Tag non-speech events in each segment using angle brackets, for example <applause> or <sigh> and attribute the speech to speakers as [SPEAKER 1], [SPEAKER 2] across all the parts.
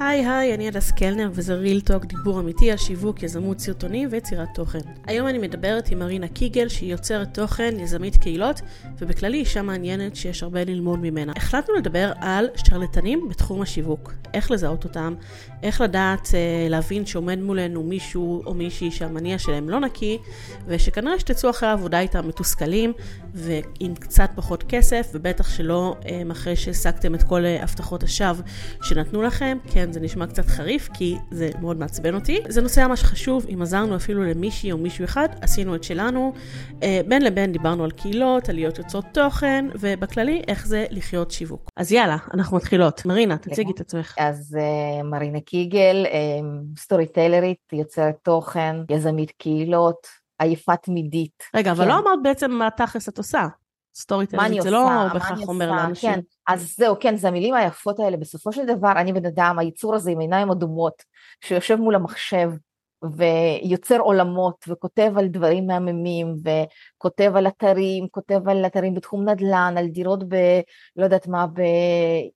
[SPEAKER 1] היי היי, אני הדס קלנר וזה ריל טוק, דיבור אמיתי על שיווק, יזמות סרטונים ויצירת תוכן. היום אני מדברת עם מרינה קיגל שהיא יוצרת תוכן, יזמית קהילות, ובכללי אישה מעניינת שיש הרבה ללמוד ממנה. החלטנו לדבר על שרלטנים בתחום השיווק. איך לזהות אותם, איך לדעת אה, להבין שעומד מולנו מישהו או מישהי שהמניע שלהם לא נקי, ושכנראה שתצאו אחרי העבודה איתם מתוסכלים, ועם קצת פחות כסף, ובטח שלא אה, אחרי שהשגתם את כל אה, הבטחות השווא שנתנו לכם. כן, זה נשמע קצת חריף, כי זה מאוד מעצבן אותי. זה נושא ממש חשוב, אם עזרנו אפילו למישהי או מישהו אחד, עשינו את שלנו. אה, בין לבין דיברנו על קהילות, על להיות יוצרות תוכן, ובכללי, איך זה לחיות שיווק. אז יאללה, אנחנו מתחילות. מרינה, תציגי את עצמך.
[SPEAKER 2] אז uh, מרינה קיגל, סטורי uh, טיילרית, יוצרת תוכן, יזמית קהילות, עייפה תמידית.
[SPEAKER 1] רגע, כן. אבל לא אמרת בעצם מה תכלס את עושה. סטורי טיילרית זה לא בהכרח אומר לאנשים.
[SPEAKER 2] אז זהו, כן, זה המילים היפות האלה. בסופו של דבר, אני בן אדם, היצור הזה עם עיניים אדומות, שיושב מול המחשב, ויוצר עולמות, וכותב על דברים מהממים, וכותב על אתרים, כותב על אתרים בתחום נדל"ן, על דירות ב... לא יודעת מה,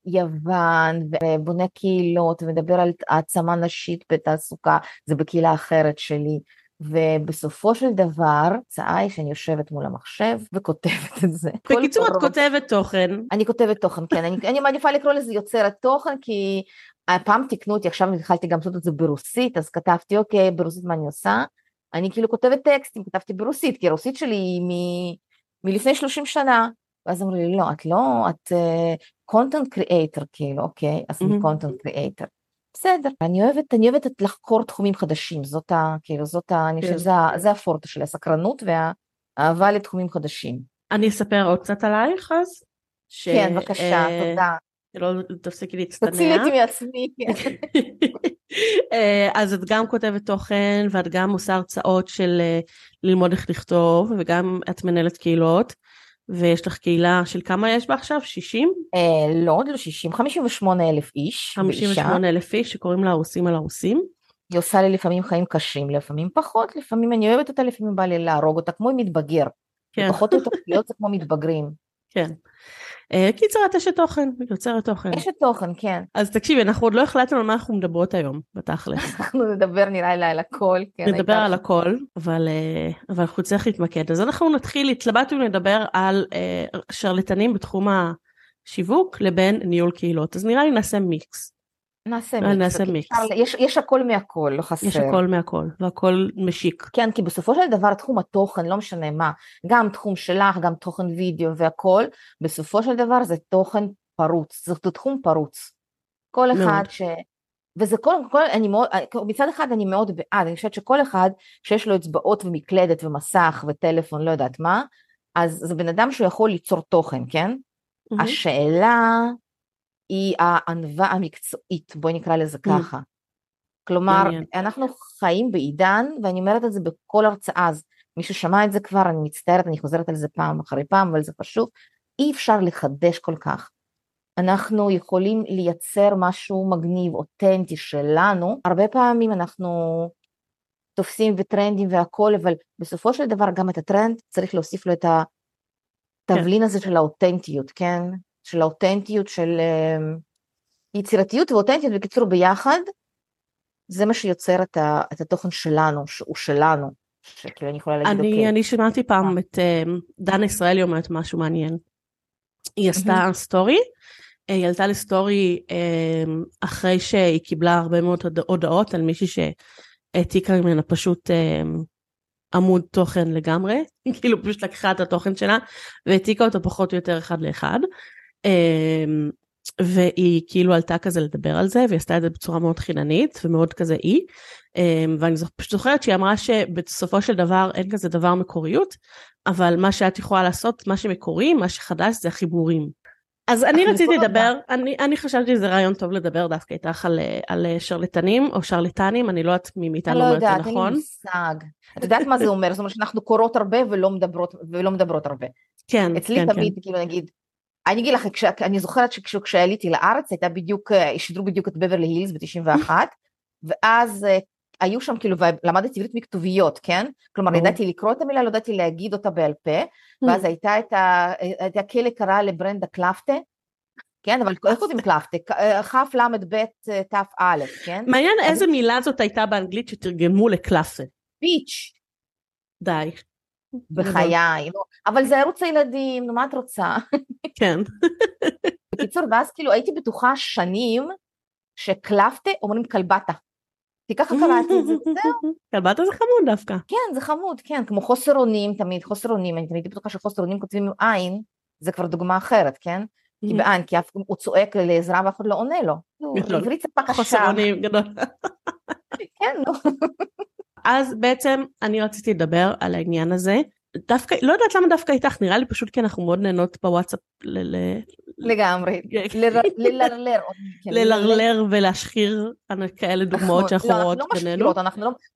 [SPEAKER 2] ביוון, ובונה קהילות, ומדבר על העצמה נשית בתעסוקה, זה בקהילה אחרת שלי. ובסופו של דבר, הצעה היא שאני יושבת מול המחשב וכותבת את זה.
[SPEAKER 1] בקיצור, את כותבת תוכן.
[SPEAKER 2] אני כותבת תוכן, כן. אני, אני מעדיפה לקרוא לזה יוצרת תוכן, כי הפעם תיקנו אותי, עכשיו התחלתי גם לעשות את זה ברוסית, אז כתבתי, אוקיי, ברוסית מה אני עושה? אני כאילו כותבת טקסטים, כתבתי ברוסית, כי הרוסית שלי היא מ... מלפני 30 שנה. ואז אמרו לי, לא, את לא, את content uh, creator, כאילו, אוקיי, אז אני content creator. בסדר, אני אוהבת, אני אוהבת לחקור תחומים חדשים, זאת ה... כאילו, זאת ה... אני חושבת שזה זה הפורטה שלי, הסקרנות והאהבה לתחומים חדשים.
[SPEAKER 1] אני אספר עוד קצת עלייך אז?
[SPEAKER 2] ש... כן, בבקשה, אה, תודה.
[SPEAKER 1] לא תפסיקי להצטנע.
[SPEAKER 2] תצילי אותי מעצמי, כן. <laughs>
[SPEAKER 1] אז את גם כותבת תוכן ואת גם עושה הרצאות של אה, ללמוד איך לכתוב וגם את מנהלת קהילות. ויש לך קהילה של כמה יש בה עכשיו? 60?
[SPEAKER 2] אה, לא, עוד לא 60, 58 אלף איש.
[SPEAKER 1] 58 אלף איש שקוראים לה הרוסים על הרוסים.
[SPEAKER 2] היא עושה לי לפעמים חיים קשים, לפעמים פחות, לפעמים אני אוהבת אותה, לפעמים בא לי להרוג אותה, כמו מתבגר. כן. פחות או יותר להיות כמו מתבגרים.
[SPEAKER 1] כן. אה, קיצר, את אשת תוכן, יוצרת תוכן.
[SPEAKER 2] אשת תוכן, כן.
[SPEAKER 1] אז תקשיבי, אנחנו עוד לא החלטנו על מה אנחנו מדברות היום, בתכלס. <laughs>
[SPEAKER 2] אנחנו נדבר נראה לי על הכל.
[SPEAKER 1] כן, נדבר על הכל, אבל, אה, אבל אנחנו צריכים להתמקד. אז אנחנו נתחיל, התלבטנו לדבר על אה, שרלטנים בתחום השיווק לבין ניהול קהילות. אז נראה לי נעשה מיקס.
[SPEAKER 2] נעשה מיקס. נעשה מיקס. יש, יש הכל מהכל, לא חסר.
[SPEAKER 1] יש הכל מהכל, והכל משיק.
[SPEAKER 2] כן, כי בסופו של דבר תחום התוכן, לא משנה מה, גם תחום שלך, גם תוכן וידאו והכל, בסופו של דבר זה תוכן פרוץ, זה תחום פרוץ. כל אחד מאוד. ש... וזה כל, כל, אני מאוד, מצד אחד אני מאוד בעד, אני חושבת שכל אחד שיש לו אצבעות ומקלדת ומסך וטלפון, לא יודעת מה, אז זה בן אדם שהוא יכול ליצור תוכן, כן? Mm-hmm. השאלה היא הענווה המקצועית, בואי נקרא לזה. ככה. כלומר, אנחנו חיים בעידן, ואני אומרת את זה בכל הרצאה, אז מי ששמע את זה כבר, אני מצטערת, אני חוזרת על זה פעם אחרי פעם, אבל זה חשוב, אי אפשר לחדש כל כך. אנחנו יכולים לייצר משהו מגניב, אותנטי שלנו, הרבה פעמים אנחנו תופסים וטרנדים והכל, אבל בסופו של דבר גם את הטרנד צריך להוסיף לו את התבלין כן. הזה של האותנטיות, כן? של האותנטיות, של אמ, יצירתיות ואותנטיות, בקיצור ביחד, זה מה שיוצר את, ה, את התוכן שלנו, שהוא שלנו, שכאילו אני יכולה להגיד
[SPEAKER 1] אני, אוקיי. אני שמעתי פעם את אמ, דנה ישראלי אומרת משהו מעניין. היא עשתה סטורי, אה, היא עלתה לסטורי אמ, אחרי שהיא קיבלה הרבה מאוד הודעות על מישהי שהעתיקה ממנה פשוט עמוד תוכן לגמרי, <laughs> כאילו פשוט לקחה את התוכן שלה והעתיקה אותו פחות או יותר אחד לאחד. אמ, והיא כאילו עלתה כזה לדבר על זה והיא עשתה את זה בצורה מאוד חיננית ומאוד כזה אי אמ, ואני פשוט זוכרת שהיא אמרה שבסופו של דבר אין כזה דבר מקוריות אבל מה שאת יכולה לעשות מה שמקורי מה שחדש זה החיבורים. אז אני רציתי לדבר אני, אני חשבתי שזה רעיון טוב לדבר דווקא איתך על, על שרלטנים או שרלטנים אני לא יודעת מי מאיתנו
[SPEAKER 2] אומרת זה נכון. לא יודעת אין לי מושג. את יודעת מה זה אומר זאת אומרת שאנחנו קוראות הרבה ולא מדברות ולא מדברות הרבה.
[SPEAKER 1] כן
[SPEAKER 2] אצלי
[SPEAKER 1] כן,
[SPEAKER 2] תמיד כן. כאילו נגיד אני אגיד לך, כש, אני זוכרת שכשעליתי לארץ הייתה בדיוק, אה, שידרו בדיוק את בברלי הילס ב-91, ואז uh, היו שם כאילו, ולמדתי עברית מכתוביות, כן? כלומר, ידעתי לקרוא את המילה, לא ידעתי להגיד אותה בעל פה, ואז הייתה את ה... הייתה כלא קרה לברנדה קלפטה, כן, אבל איך כותבים קלפטה? כ' ל"ב ת"א, כן?
[SPEAKER 1] מעניין איזה מילה זאת הייתה באנגלית שתרגמו לקלאפה.
[SPEAKER 2] פיץ'.
[SPEAKER 1] די.
[SPEAKER 2] בחיי, אבל זה ערוץ הילדים, נו מה את רוצה?
[SPEAKER 1] כן. <laughs>
[SPEAKER 2] בקיצור, ואז כאילו הייתי בטוחה שנים שקלפטה אומרים קלבטה. כי ככה קראתי את זה, וזהו. <laughs>
[SPEAKER 1] קלבטה זה חמוד דווקא.
[SPEAKER 2] כן, זה חמוד, כן, כמו חוסר אונים תמיד, חוסר אונים, אני תמיד בטוחה שחוסר אונים כותבים עם עין, זה כבר דוגמה אחרת, כן? כי בעין, כי הוא צועק לעזרה ואף אחד לא עונה לו. עברית זה פקשה.
[SPEAKER 1] חוסר אונים גדול. <laughs>
[SPEAKER 2] כן, נו.
[SPEAKER 1] אז בעצם אני רציתי לדבר על העניין הזה. דווקא, לא יודעת למה דווקא איתך, נראה לי פשוט כי אנחנו מאוד נהנות בוואטסאפ
[SPEAKER 2] לגמרי, <laughs> ללרלר.
[SPEAKER 1] ללרלר ולהשחיר כאלה דוגמאות שאנחנו רואות בינינו.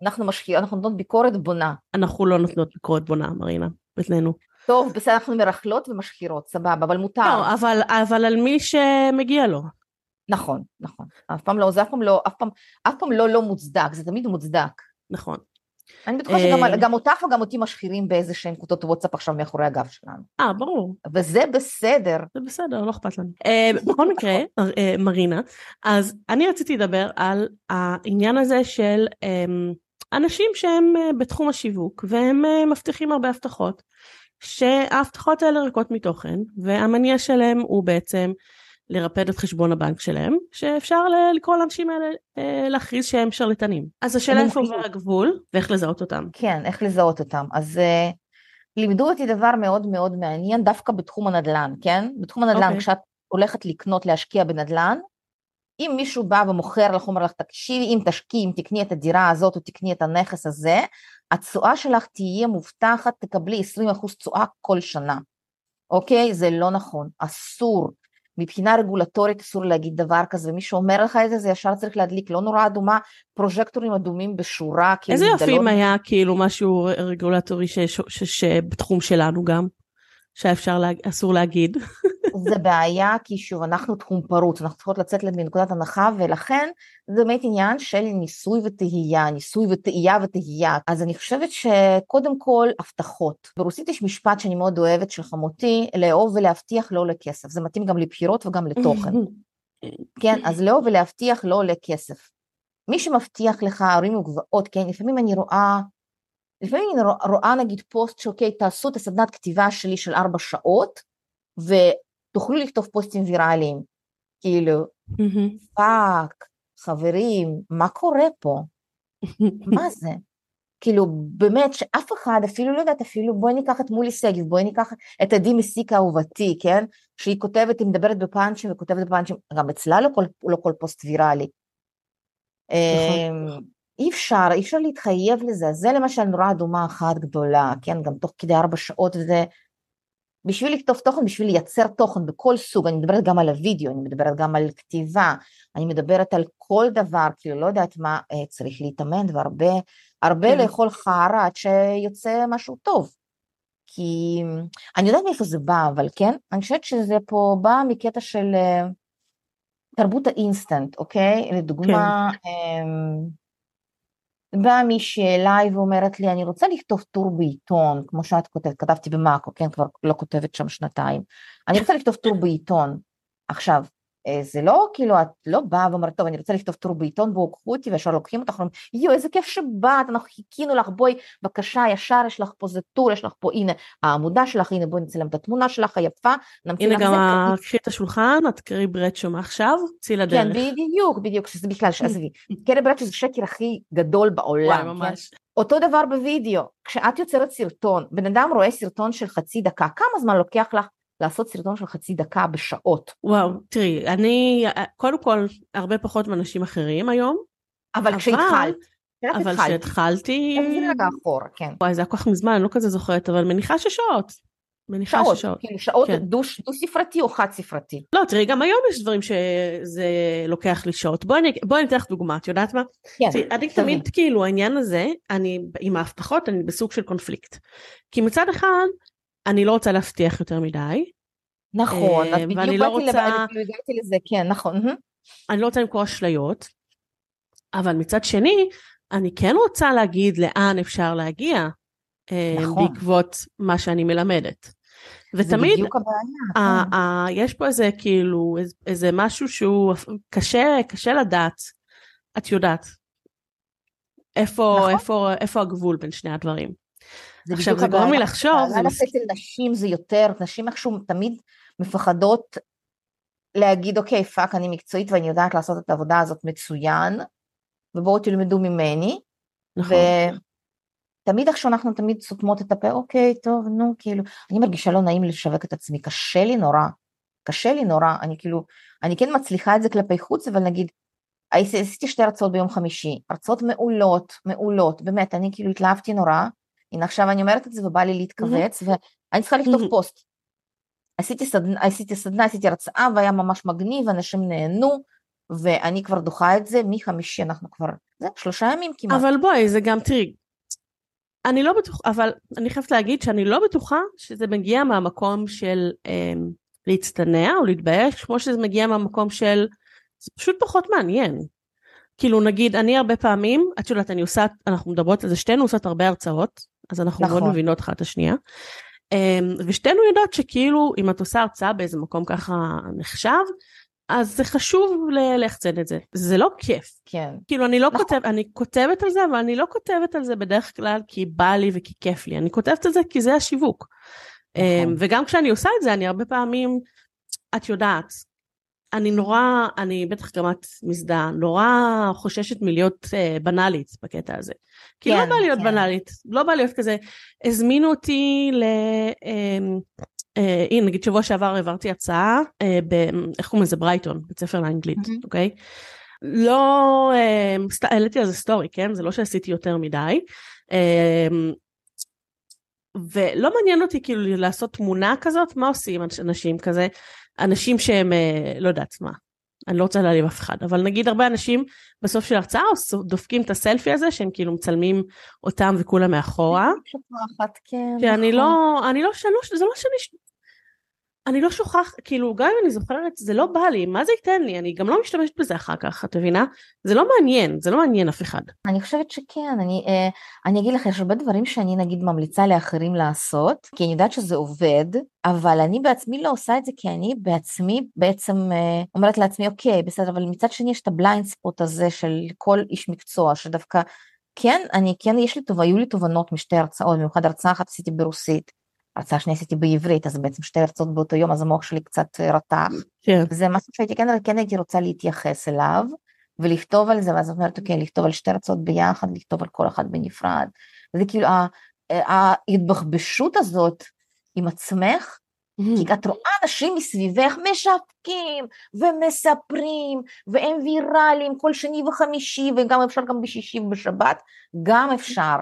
[SPEAKER 2] אנחנו משחירות, אנחנו נותנות ביקורת בונה.
[SPEAKER 1] אנחנו לא נותנות ביקורת בונה, מרינה, בינינו.
[SPEAKER 2] טוב, בסדר, אנחנו מרכלות ומשחירות, סבבה, אבל מותר.
[SPEAKER 1] לא, אבל, אבל על מי שמגיע לו.
[SPEAKER 2] נכון, נכון. אף פעם לא, זה אף פעם לא, אף פעם, אף פעם לא לא מוצדק, זה תמיד מוצדק.
[SPEAKER 1] נכון.
[SPEAKER 2] אני בטוחה שגם אותך וגם אותי משחירים באיזה שהן קבוצות וואטסאפ עכשיו מאחורי הגב שלנו.
[SPEAKER 1] אה, ברור.
[SPEAKER 2] וזה בסדר.
[SPEAKER 1] זה בסדר, לא אכפת לנו. בכל מקרה, מרינה, אז אני רציתי לדבר על העניין הזה של אנשים שהם בתחום השיווק, והם מבטיחים הרבה הבטחות, שההבטחות האלה ריקות מתוכן, והמניע שלהם הוא בעצם לרפד את חשבון הבנק שלהם, שאפשר לקרוא לאנשים האלה אה, להכריז שהם שרלטנים. אז השאלה איפה עובר הגבול ואיך לזהות אותם.
[SPEAKER 2] כן, איך לזהות אותם. אז uh, לימדו אותי דבר מאוד מאוד מעניין דווקא בתחום הנדל"ן, כן? בתחום הנדל"ן, okay. אוקיי. כשאת הולכת לקנות, להשקיע בנדל"ן, אם מישהו בא ומוכר לך, אומר לך, תקשיבי, אם תשקיעי, אם תקני את הדירה הזאת או תקני את הנכס הזה, התשואה שלך תהיה מובטחת, תקבלי 20% תשואה כל שנה. אוקיי? זה לא נכון, אסור. מבחינה רגולטורית אסור להגיד דבר כזה, ומי שאומר לך את זה, זה ישר צריך להדליק, לא נורא אדומה, פרוז'קטורים אדומים בשורה.
[SPEAKER 1] כאילו איזה יופי אם היה כאילו משהו רגולטורי שבתחום שלנו גם, שאפשר, לה, אסור להגיד. <laughs>
[SPEAKER 2] זה בעיה, כי שוב, אנחנו תחום פרוץ, אנחנו צריכות לצאת מנקודת הנחה, ולכן זה באמת עניין של ניסוי וטהייה, ניסוי וטעייה וטהייה. אז אני חושבת שקודם כל, הבטחות. ברוסית יש משפט שאני מאוד אוהבת של חמותי, לאהוב ולהבטיח לא עולה כסף. זה מתאים גם לבחירות וגם לתוכן. <laughs> כן, אז לאהוב ולהבטיח לא עולה כסף. מי שמבטיח לך ערים וגבעות, כן, לפעמים אני רואה לפעמים אני רואה נגיד פוסט שאוקיי, תעשו את הסדנת כתיבה שלי של ארבע שעות, ותוכלו לכתוב פוסטים ויראליים. כאילו, fuck, חברים, מה קורה פה? מה <laughs> זה? כאילו, באמת, שאף אחד, אפילו לא יודעת, אפילו בואי ניקח את מולי שגב, בואי ניקח את עדי מסיק אהובתי, כן? שהיא כותבת, היא מדברת בפאנצ'ים וכותבת בפאנצ'ים, גם אצלה לא כל, לא כל פוסט ויראלי. נכון. אמ, אי אפשר, אי אפשר להתחייב לזה, זה למשל נורה אדומה אחת גדולה, כן, גם תוך כדי ארבע שעות וזה, בשביל לכתוב תוכן, בשביל לייצר תוכן בכל סוג, אני מדברת גם על הוידאו, אני מדברת גם על כתיבה, אני מדברת על כל דבר, כאילו לא יודעת מה, אה, צריך להתאמן והרבה, הרבה כן. לאכול חרא עד שיוצא משהו טוב. כי אני יודעת מאיפה זה בא, אבל כן, אני חושבת שזה פה בא מקטע של אה, תרבות האינסטנט, אוקיי? לדוגמה, כן. באה מישהי אליי ואומרת לי, אני רוצה לכתוב טור בעיתון, כמו שאת כותבת, כתבתי במאקו, כן, כבר לא כותבת שם שנתיים. אני רוצה לכתוב טור בעיתון. עכשיו, זה לא כאילו את לא באה ואומרת טוב אני רוצה לכתוב טור בעיתון בואו קחו אותי וישר לוקחים אותך אומרים יואו איזה כיף שבאת אנחנו חיכינו לך בואי בבקשה ישר יש לך פה זה טור יש לך פה הנה העמודה שלך הנה בואי נצלם את התמונה שלך היפה
[SPEAKER 1] הנה גם קחי את השולחן את קרי ברצ'ו מעכשיו צאי לדרך.
[SPEAKER 2] כן בדיוק בדיוק שזה בכלל <laughs> עזבי קרי ברצ'ו זה שקר הכי גדול בעולם. כן? אותו דבר בווידאו כשאת יוצרת סרטון בן אדם רואה סרטון של חצי דקה כמה זמן לוקח לך לעשות סרטון של חצי דקה בשעות.
[SPEAKER 1] וואו, תראי, אני, קודם כל, הרבה פחות מאנשים אחרים היום.
[SPEAKER 2] אבל כשהתחלת,
[SPEAKER 1] אבל כשהתחלתי...
[SPEAKER 2] תחזרי רגע אחורה, כן.
[SPEAKER 1] וואי, זה היה כל כך מזמן, אני לא כזה זוכרת, אבל מניחה ששעות.
[SPEAKER 2] מניחה שעות, שעות. כאילו שעות כן. דו, דו ספרתי או חד ספרתי.
[SPEAKER 1] לא, תראי, גם היום יש דברים שזה לוקח לי שעות. בואי אני, בוא אני אתן לך דוגמה, את יודעת מה? כן. תראי, אני תמיד, כאילו, העניין הזה, אני, עם ההבטחות, אני בסוג של קונפליקט. כי מצד אחד, אני לא רוצה להבטיח יותר מדי.
[SPEAKER 2] נכון, אז אה, בדיוק באתי לא רוצה... הגעתי לזה, כן, נכון.
[SPEAKER 1] אני לא רוצה למכור אשליות, אבל מצד שני, אני כן רוצה להגיד לאן אפשר להגיע אה, נכון. בעקבות מה שאני מלמדת. ותמיד,
[SPEAKER 2] בדיוק הבעיה.
[SPEAKER 1] כן. יש פה איזה כאילו, איזה משהו שהוא קשה, קשה לדעת. את יודעת. איפה, נכון. איפה, איפה הגבול בין שני הדברים. זה עכשיו זה גורם לי לחשוב.
[SPEAKER 2] זה אצל נשים זה יותר, נשים איכשהו תמיד מפחדות להגיד אוקיי fuck אני מקצועית ואני יודעת לעשות את העבודה הזאת מצוין ובואו תלמדו ממני. נכון. ותמיד איך שאנחנו תמיד סותמות את הפה אוקיי טוב נו כאילו אני מרגישה לא נעים לשווק את עצמי קשה לי נורא קשה לי נורא אני כאילו אני כן מצליחה את זה כלפי חוץ אבל נגיד עשיתי שתי הרצאות ביום חמישי הרצאות מעולות מעולות באמת אני כאילו התלהבתי נורא הנה עכשיו אני אומרת את זה ובא לי להתכווץ ואני צריכה לכתוב פוסט עשיתי סדנה, עשיתי סדנה, עשיתי הרצאה והיה ממש מגניב, אנשים נהנו, ואני כבר דוחה את זה, מחמישי אנחנו כבר, זה שלושה ימים כמעט.
[SPEAKER 1] אבל בואי, זה גם, תראי, אני לא בטוחה, אבל אני חייבת להגיד שאני לא בטוחה שזה מגיע מהמקום של אה, להצטנע או להתבייש, כמו שזה מגיע מהמקום של, זה פשוט פחות מעניין. כאילו נגיד, אני הרבה פעמים, את יודעת, אני עושה, אנחנו מדברות על זה, שתינו עושות הרבה הרצאות, אז אנחנו נכון. מאוד מבינות אחת את השנייה. אמ, ושתינו יודעות שכאילו אם את עושה הרצאה באיזה מקום ככה נחשב, אז זה חשוב ליחצן את זה, זה לא כיף.
[SPEAKER 2] כן.
[SPEAKER 1] כאילו אני לא נכון. כותבת, אני כותבת על זה, אבל אני לא כותבת על זה בדרך כלל כי בא לי וכי כיף לי, אני כותבת על זה כי זה השיווק. אמ, נכון. וגם כשאני עושה את זה, אני הרבה פעמים, את יודעת, אני נורא, אני בטח גם את מזדהה, נורא חוששת מלהיות אה, בנאלית בקטע הזה. כי לא כן, לא בא להיות כן. בנאלית, לא בא להיות כזה, הזמינו אותי ל... אה, אה, הנה, נגיד שבוע שעבר העברתי הצעה, אה, ב... איך קוראים לזה? ברייטון, בית ספר לאנגלית, mm-hmm. אוקיי? לא, אה, סת... העליתי על זה סטורי, כן? זה לא שעשיתי יותר מדי. אה, ולא מעניין אותי כאילו לעשות תמונה כזאת, מה עושים אנשים כזה? אנשים שהם, אה, לא יודעת מה, אני לא רוצה להעליב אף אחד, אבל נגיד הרבה אנשים בסוף של הרצאה דופקים את הסלפי הזה שהם כאילו מצלמים אותם וכולם מאחורה.
[SPEAKER 2] כן,
[SPEAKER 1] שאני לא, נכון. אני לא, זה לא שאני אני לא שוכח, כאילו גם אם אני זוכרת זה לא בא לי, מה זה ייתן לי? אני גם לא משתמשת בזה אחר כך, את מבינה? זה לא מעניין, זה לא מעניין אף אחד.
[SPEAKER 2] אני חושבת שכן, אני, אה, אני אגיד לך, יש הרבה דברים שאני נגיד ממליצה לאחרים לעשות, כי אני יודעת שזה עובד, אבל אני בעצמי לא עושה את זה כי אני בעצמי בעצם אה, אומרת לעצמי, אוקיי, בסדר, אבל מצד שני יש את ה blind spot הזה של כל איש מקצוע, שדווקא כן, אני כן, יש לי, היו לי תובנות משתי הרצאות, במיוחד הרצאה אחת עשיתי ברוסית. הרצאה שנייה עשיתי בעברית, אז בעצם שתי הרצאות באותו יום, אז המוח שלי קצת רתח. כן. זה משהו שהייתי כן, כן הייתי רוצה להתייחס אליו, ולכתוב על זה, ואז אומרת, אוקיי, לכתוב על שתי הרצאות ביחד, לכתוב על כל אחת בנפרד. זה כאילו ההתבחבשות הזאת עם עצמך, כי את רואה אנשים מסביבך משווקים ומספרים והם ויראליים כל שני וחמישי וגם אפשר גם בשישי ובשבת, גם אפשר.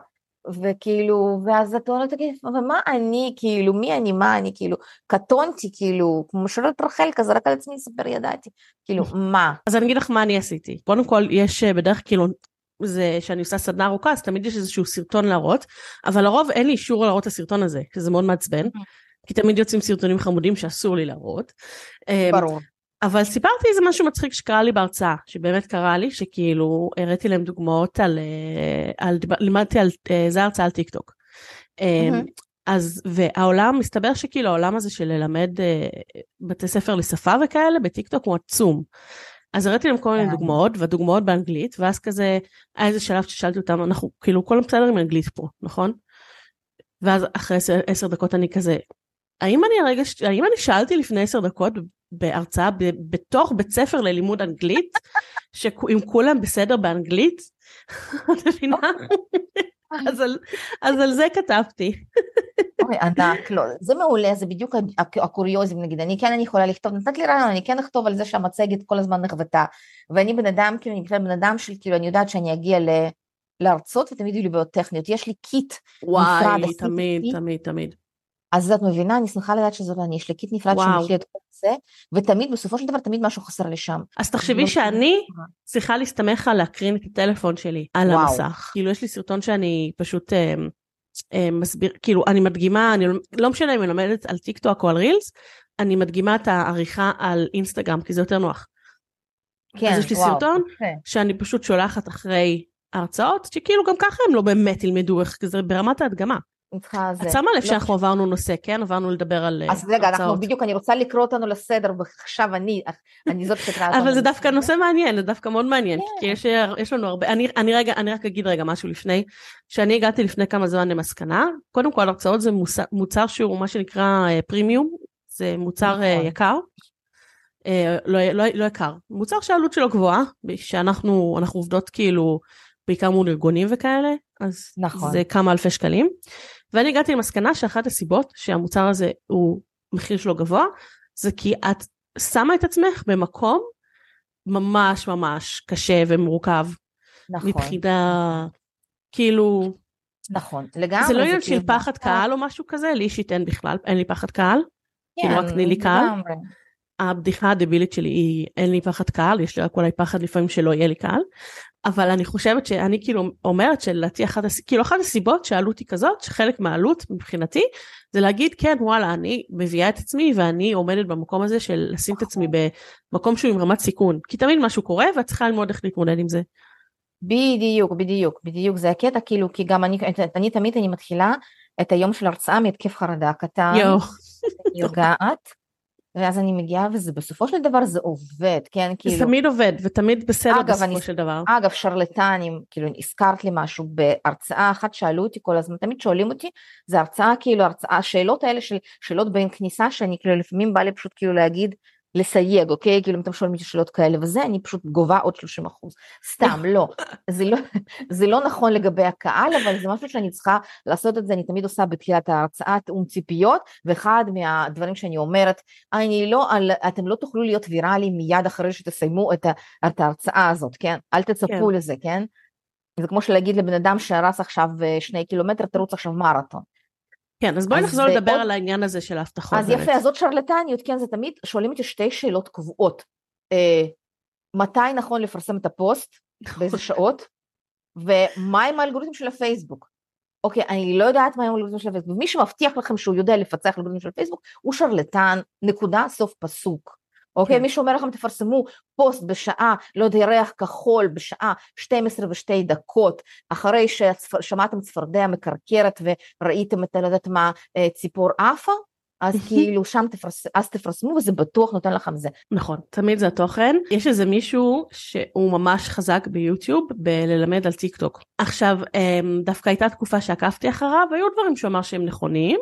[SPEAKER 2] וכאילו, ואז את אומרת, ומה אני, כאילו, מי אני, מה אני, כאילו, קטונתי, כאילו, כמו שואלת רחל כזה, רק על עצמי לספר ידעתי, כאילו, מה?
[SPEAKER 1] אז אני אגיד לך מה אני עשיתי. קודם כל, יש אה, בדרך כאילו, זה שאני עושה סדנה ארוכה, אז תמיד יש איזשהו סרטון להראות, אבל לרוב אין לי אישור להראות את הסרטון הזה, שזה מאוד מעצבן. כי תמיד יוצאים סרטונים חמודים שאסור לי להראות.
[SPEAKER 2] ברור.
[SPEAKER 1] אבל סיפרתי איזה משהו מצחיק שקרה לי בהרצאה, שבאמת קרה לי, שכאילו הראיתי להם דוגמאות על, אה, על לימדתי על, אה, זה הרצאה על טיק טוק. Mm-hmm. אז, והעולם, מסתבר שכאילו העולם הזה של ללמד בתי ספר לשפה וכאלה בטיק טוק הוא עצום. אז הראיתי להם כל מיני כן. דוגמאות, והדוגמאות באנגלית, ואז כזה, היה איזה שלב ששאלתי אותם, אנחנו כאילו כולם בסדר עם אנגלית פה, נכון? ואז אחרי עשר דקות אני כזה, האם אני הרגע, האם אני שאלתי לפני עשר דקות בהרצאה בתוך בית ספר ללימוד אנגלית, <laughs> שאם כולם בסדר באנגלית, <laughs> את מבינה? אז, על, אז על זה כתבתי.
[SPEAKER 2] אוי, ענק, לא, זה מעולה, זה בדיוק הקוריוזים, נגיד, אני כן אני יכולה לכתוב, נתת לי רעיון, אני כן אכתוב על זה שהמצגת כל הזמן נכבתה, ואני בן אדם, כאילו, אני בכלל בן אדם של, כאילו, אני יודעת שאני אגיע ל... להרצות ותמיד יהיו לי בעיות טכניות, יש לי kit
[SPEAKER 1] נפרד. וואי, תמיד, תמיד, תמיד.
[SPEAKER 2] אז את מבינה, אני שמחה לדעת שזאת אני, יש לי kit נפרד שמכיל את כל זה, ותמיד, בסופו של דבר, תמיד משהו חסר לי שם.
[SPEAKER 1] אז תחשבי לא שאני צריכה להסתמך על להקרין את הטלפון שלי על וואו. המסך. כאילו, יש לי סרטון שאני פשוט אה, אה, מסביר, כאילו, אני מדגימה, אני לא משנה אם אני לומדת על טיק טוק או על רילס, אני מדגימה את העריכה על אינסטגרם, כי זה יותר נוח. כן, אז יש לי וואו, סרטון okay. שאני פשוט שולחת אחרי ההרצאות, שכאילו גם ככה הם לא באמת ילמדו איך זה ברמת ההדגמה.
[SPEAKER 2] אני צריכה זה.
[SPEAKER 1] את שמה לב
[SPEAKER 2] לא
[SPEAKER 1] שאנחנו עברנו נושא, כן? עברנו לדבר על אה,
[SPEAKER 2] אז רגע, אנחנו
[SPEAKER 1] הרצאות.
[SPEAKER 2] בדיוק, אני רוצה לקרוא אותנו לסדר, ועכשיו אני, אני זאת שתקרא <laughs> אותנו.
[SPEAKER 1] אבל זה דווקא. נושא מעניין, זה דווקא מאוד מעניין,
[SPEAKER 2] כן.
[SPEAKER 1] כי יש, יש לנו הרבה, אני, אני רגע, אני רק אגיד רגע משהו לפני, שאני הגעתי לפני כמה זמן למסקנה, קודם כל הרצאות זה מוצר, מוצר שהוא מה שנקרא פרימיום, זה מוצר אה,
[SPEAKER 2] נכון.
[SPEAKER 1] יקר, אה, לא, לא, לא יקר, מוצר שהעלות שלו גבוהה, שאנחנו אנחנו עובדות כאילו בעיקר מול ארגונים וכאלה, אז
[SPEAKER 2] נכון.
[SPEAKER 1] זה כמה אלפי שקלים, ואני הגעתי למסקנה שאחת הסיבות שהמוצר הזה הוא, מחיר שלו גבוה, זה כי את שמה את עצמך במקום ממש ממש קשה ומורכב
[SPEAKER 2] נכון,
[SPEAKER 1] מבחינה כאילו
[SPEAKER 2] נכון, לגמרי.
[SPEAKER 1] זה לא עניין
[SPEAKER 2] כאילו
[SPEAKER 1] של פחד
[SPEAKER 2] מוצר-
[SPEAKER 1] קהל או משהו כזה לי אישית אין בכלל אין לי פחד קהל כאילו, רק תני לי
[SPEAKER 2] כן,
[SPEAKER 1] קהל.
[SPEAKER 2] לגמרי.
[SPEAKER 1] הבדיחה הדבילית שלי היא אין לי פחד קהל יש לי רק אולי פחד לפעמים שלא יהיה לי קהל אבל אני חושבת שאני כאילו אומרת שלדעתי אחת. כאילו אחת הסיבות שהעלות היא כזאת שחלק מהעלות מבחינתי זה להגיד כן וואלה אני מביאה את עצמי ואני עומדת במקום הזה של לשים את עצמי במקום שהוא עם רמת סיכון כי תמיד משהו קורה ואת צריכה ללמוד איך להתמודד עם זה.
[SPEAKER 2] בדיוק, בדיוק, בדיוק, זה הקטע, כאילו, כי גם אני, אני תמיד, אני מתחילה את היום של הרצאה מהתקף חרדה קטן,
[SPEAKER 1] יואו.
[SPEAKER 2] ואז אני מגיעה, וזה בסופו של דבר זה עובד, כן,
[SPEAKER 1] זה
[SPEAKER 2] כאילו,
[SPEAKER 1] תמיד עובד ותמיד בסדר
[SPEAKER 2] אגב,
[SPEAKER 1] בסופו
[SPEAKER 2] אני-
[SPEAKER 1] של דבר.
[SPEAKER 2] אגב, שרלטנים, כאילו, הזכרת לי משהו, בהרצאה אחת שאלו אותי כל הזמן, תמיד שואלים אותי, זה הרצאה, כאילו, הרצאה, השאלות האלה של שאלות בין כניסה, שאני כאילו, לפעמים בא לי פשוט כאילו להגיד, לסייג, אוקיי? כאילו אם אתם שואלים אותי שאלות כאלה וזה, אני פשוט גובה עוד 30 אחוז. סתם, לא. <laughs> זה לא. זה לא נכון לגבי הקהל, אבל זה משהו שאני צריכה לעשות את זה, אני תמיד עושה בתחילת ההרצאה תאום ציפיות, ואחד מהדברים שאני אומרת, אני לא, על, אתם לא תוכלו להיות ויראליים מיד אחרי שתסיימו את, ה, את ההרצאה הזאת, כן? אל תצפו
[SPEAKER 1] כן.
[SPEAKER 2] לזה, כן? זה כמו שלהגיד לבן אדם שרץ עכשיו אה, שני קילומטר, תרוץ עכשיו מרתון.
[SPEAKER 1] כן, אז בואי נחזור לדבר
[SPEAKER 2] עוד-
[SPEAKER 1] על העניין הזה של ההבטחות.
[SPEAKER 2] אז
[SPEAKER 1] באמת.
[SPEAKER 2] יפה, אז זאת שרלטניות, כן, זה תמיד, שואלים אותי שתי שאלות קבועות. אה, מתי נכון לפרסם את הפוסט, באיזה שעות, ומה עם האלגוריתם של הפייסבוק. אוקיי, אני לא יודעת מה עם האלגוריתם של הפייסבוק, מי שמבטיח לכם שהוא יודע לפצח אלגוריתם של פייסבוק, הוא שרלטן, נקודה, סוף פסוק. אוקיי,
[SPEAKER 1] כן.
[SPEAKER 2] מי שאומר לכם תפרסמו פוסט בשעה, לא יודע, ירח כחול, בשעה 12 ושתי דקות, אחרי ששמעתם צפרדע מקרקרת וראיתם את, לא יודעת מה, אה, ציפור עפה, אז <laughs> כאילו שם תפרס, אז תפרסמו וזה בטוח נותן לכם זה.
[SPEAKER 1] נכון, תמיד זה התוכן. יש איזה מישהו שהוא ממש חזק ביוטיוב בללמד על טיק טוק. עכשיו, אמ, דווקא הייתה תקופה שעקבתי אחריו, היו דברים שהוא אמר שהם נכונים,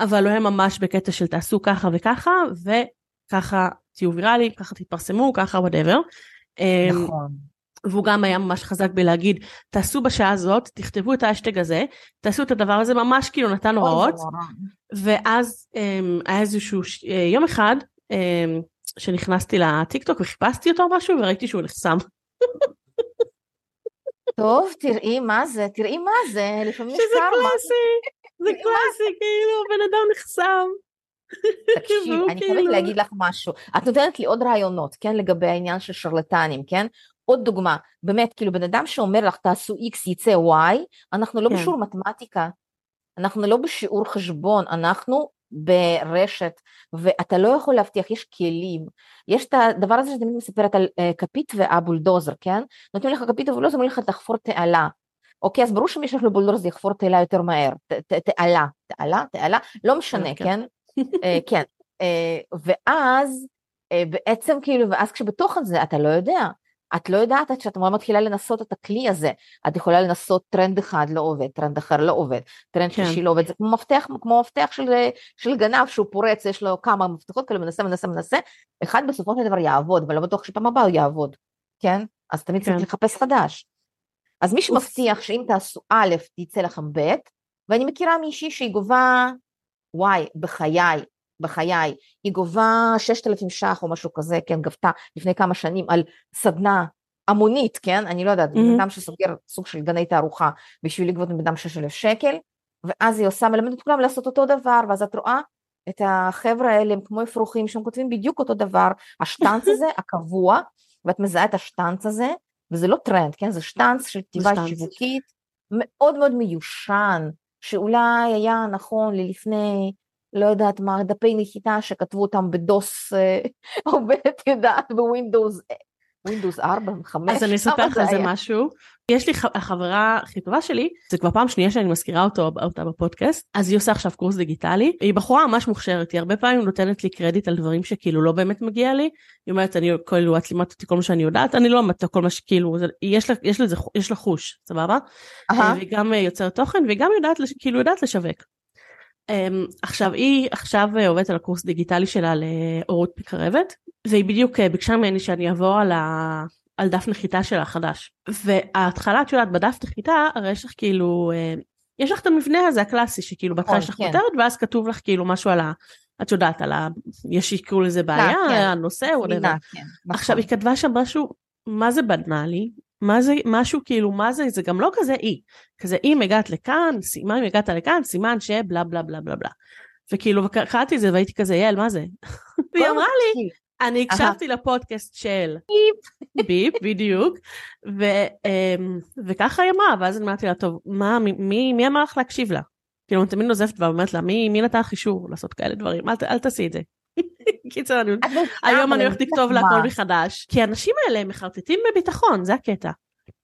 [SPEAKER 1] אבל הוא היה ממש בקטע של תעשו ככה וככה, וככה תהיו ויראליים, ככה תתפרסמו, ככה וואטאבר.
[SPEAKER 2] נכון.
[SPEAKER 1] והוא גם היה ממש חזק בלהגיד, תעשו בשעה הזאת, תכתבו את האשטג הזה, תעשו את הדבר הזה, ממש כאילו נתן הוראות. ואז um, היה איזשהו ש... uh, יום אחד um, שנכנסתי לטיק טוק וחיפשתי אותו או משהו וראיתי שהוא נחסם.
[SPEAKER 2] טוב, תראי מה זה, תראי מה זה, לפעמים יש
[SPEAKER 1] שזה. קלאסי, זה קלאסי, כאילו הבן אדם נחסם.
[SPEAKER 2] תקשיב, אני חייבת
[SPEAKER 1] כאילו-
[SPEAKER 2] להגיד לך משהו. את נותנת לי עוד רעיונות, כן, לגבי העניין של שרלטנים, כן? עוד דוגמה, באמת, כאילו בן אדם שאומר לך תעשו X יצא Y, אנחנו לא
[SPEAKER 1] כן.
[SPEAKER 2] בשיעור מתמטיקה, אנחנו לא בשיעור חשבון, אנחנו ברשת, ואתה לא יכול להבטיח, יש כלים. יש את הדבר הזה שאני תמיד מספרת על uh, כפית והבולדוזר, כן? נותנים לך כפית ובולדוזר, אומרים לך תחפור תעלה. אוקיי, אז ברור שמי שיש לו בולדוזר זה יחפור תעלה יותר מהר, תעלה, תעלה, תעלה, לא משנה,
[SPEAKER 1] כן.
[SPEAKER 2] כן? אה, כן, אה, ואז אה, בעצם כאילו, ואז כשבתוך זה אתה לא יודע, את לא יודעת עד שאת ממש מתחילה לנסות את הכלי הזה, את יכולה לנסות טרנד אחד לא עובד, טרנד אחר לא עובד, טרנד
[SPEAKER 1] כן.
[SPEAKER 2] שלישי לא עובד, זה כמו מפתח, כמו מפתח של, של גנב שהוא פורץ, יש לו כמה מפתחות כאלה, מנסה, מנסה, מנסה, אחד בסופו של דבר יעבוד, אבל לא בטוח שפעם הבאה הוא יעבוד, כן? אז תמיד צריך
[SPEAKER 1] כן.
[SPEAKER 2] לחפש חדש. אז מי שמבטיח שאם תעשו א', תצא לכם ב', ואני מכירה מישהי שהיא גובה, וואי, בחיי, בחיי, היא גובה 6,000 ש"ח או משהו כזה, כן, גבתה לפני כמה שנים על סדנה המונית, כן, אני לא יודעת, בן
[SPEAKER 1] מהמם.
[SPEAKER 2] אדם שסוגר סוג של גני תערוכה בשביל לגבות מבן אדם 6,000 שקל, ואז היא עושה, מלמדת את כולם לעשות אותו דבר, ואז את רואה את החבר'ה האלה, הם כמו אפרוחים, שהם כותבים בדיוק אותו דבר, השטנץ <laughs> הזה, הקבוע, ואת מזהה את השטנץ הזה, וזה לא טרנד, כן, זה שטנץ של כתיבה. שיווקית מאוד מאוד מיושן, שאולי היה נכון ללפני, לא יודעת מה, דפי נחיתה שכתבו אותם ב DOS, אה, <laughs> עובדת יודעת ב Windows Windows 4, 5.
[SPEAKER 1] אז אני אספר לך על זה משהו. יש לי החברה הכי טובה שלי, זה כבר פעם שנייה שאני מזכירה אותו, אותה בפודקאסט, אז היא עושה עכשיו קורס דיגיטלי, היא בחורה ממש מוכשרת, היא הרבה פעמים נותנת לי קרדיט על דברים שכאילו לא באמת מגיע לי, היא אומרת, אני כאילו, את לימדת אותי כל מה שאני יודעת, אני לא למדת כל מה שכאילו, יש לה, יש לזה, יש לה חוש, סבבה? והיא גם יוצרת תוכן, והיא גם יודעת, כאילו יודעת לשווק. אמ, עכשיו היא עכשיו עובדת על הקורס דיגיטלי שלה להורות מקרבת והיא בדיוק אה, ביקשה ממני שאני אעבור על, ה... על דף נחיתה שלה החדש וההתחלה את יודעת בדף נחיתה הרי יש לך כאילו אה, יש לך את המבנה הזה הקלאסי שכאילו בהתחלה יש לך כן. כותרת ואז כתוב לך כאילו משהו על ה... את יודעת על ה... יש שיקראו לזה בעיה כן. הנושא. כן, עכשיו נכון. היא כתבה שם משהו מה זה בנאלי מה זה משהו כאילו מה זה זה גם לא כזה אי כזה אם הגעת לכאן סימן אם הגעת לכאן סימן שבלה בלה בלה בלה בלה וכאילו קראתי את זה והייתי כזה יעל מה זה? <laughs> והיא אמרה לי אני הקשבתי לפודקאסט של ביפ. <laughs> בדיוק. אמ, וככה היא אמרה ואז אמרתי לה טוב מה מי אמר לך להקשיב לה? כאילו אני תמיד נוזפת ואומרת לה מי נתן לך אישור לעשות כאלה דברים? אל תעשי את זה <laughs> קיצר, היום אני הולכת לכתוב לה הכל מחדש, כי האנשים האלה מחרטטים בביטחון, זה הקטע.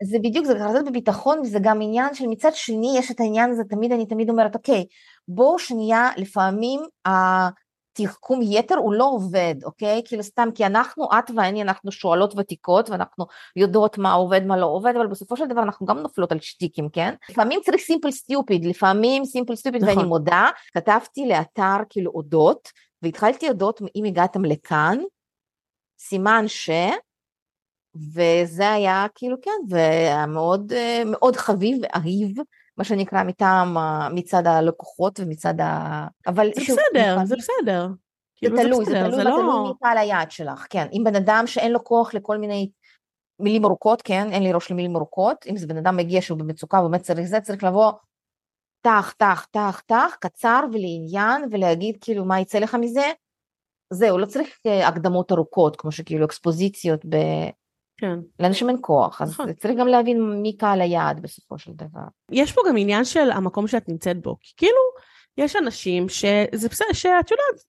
[SPEAKER 2] זה בדיוק, זה מחרטט בביטחון, וזה גם עניין של מצד שני, יש את העניין הזה, תמיד אני תמיד אומרת, אוקיי, בואו שנייה, לפעמים התחכום יתר הוא לא עובד, אוקיי? כאילו סתם, כי אנחנו, את ואני, אנחנו שואלות ותיקות, ואנחנו יודעות מה עובד, מה לא עובד, אבל בסופו של דבר אנחנו גם נופלות על שטיקים, כן? לפעמים צריך סימפל סטיופיד, לפעמים סימפל סטיופיד, נכון. ואני מודה, כתבתי לאתר כאילו אודות, והתחלתי לדעות אם הגעתם לכאן, סימן ש... וזה היה כאילו כן, והיה מאוד, אה, מאוד חביב ואהיב, מה שנקרא מטעם, מצד הלקוחות ומצד ה...
[SPEAKER 1] אבל זה שוב, בסדר, זה בסדר. זה
[SPEAKER 2] כאילו תלוי, זה תלוי, זה לא... תלוי מקהל היעד שלך, כן. אם בן אדם שאין לו כוח לכל מיני מילים ארוכות, כן, אין לי ראש למילים ארוכות, אם זה בן אדם מגיע שהוא במצוקה ובאמת צריך זה, צריך לבוא טח, טח, טח, טח, קצר ולעניין, ולהגיד כאילו מה יצא לך מזה, זהו, לא צריך אה, הקדמות ארוכות, כמו שכאילו אקספוזיציות ב... כן. לאנשים אין כוח, אז נכון. צריך גם להבין מי קהל היעד בסופו של דבר.
[SPEAKER 1] יש פה גם עניין של המקום שאת נמצאת בו, כי כאילו, יש אנשים שזה בסדר, שאת יודעת,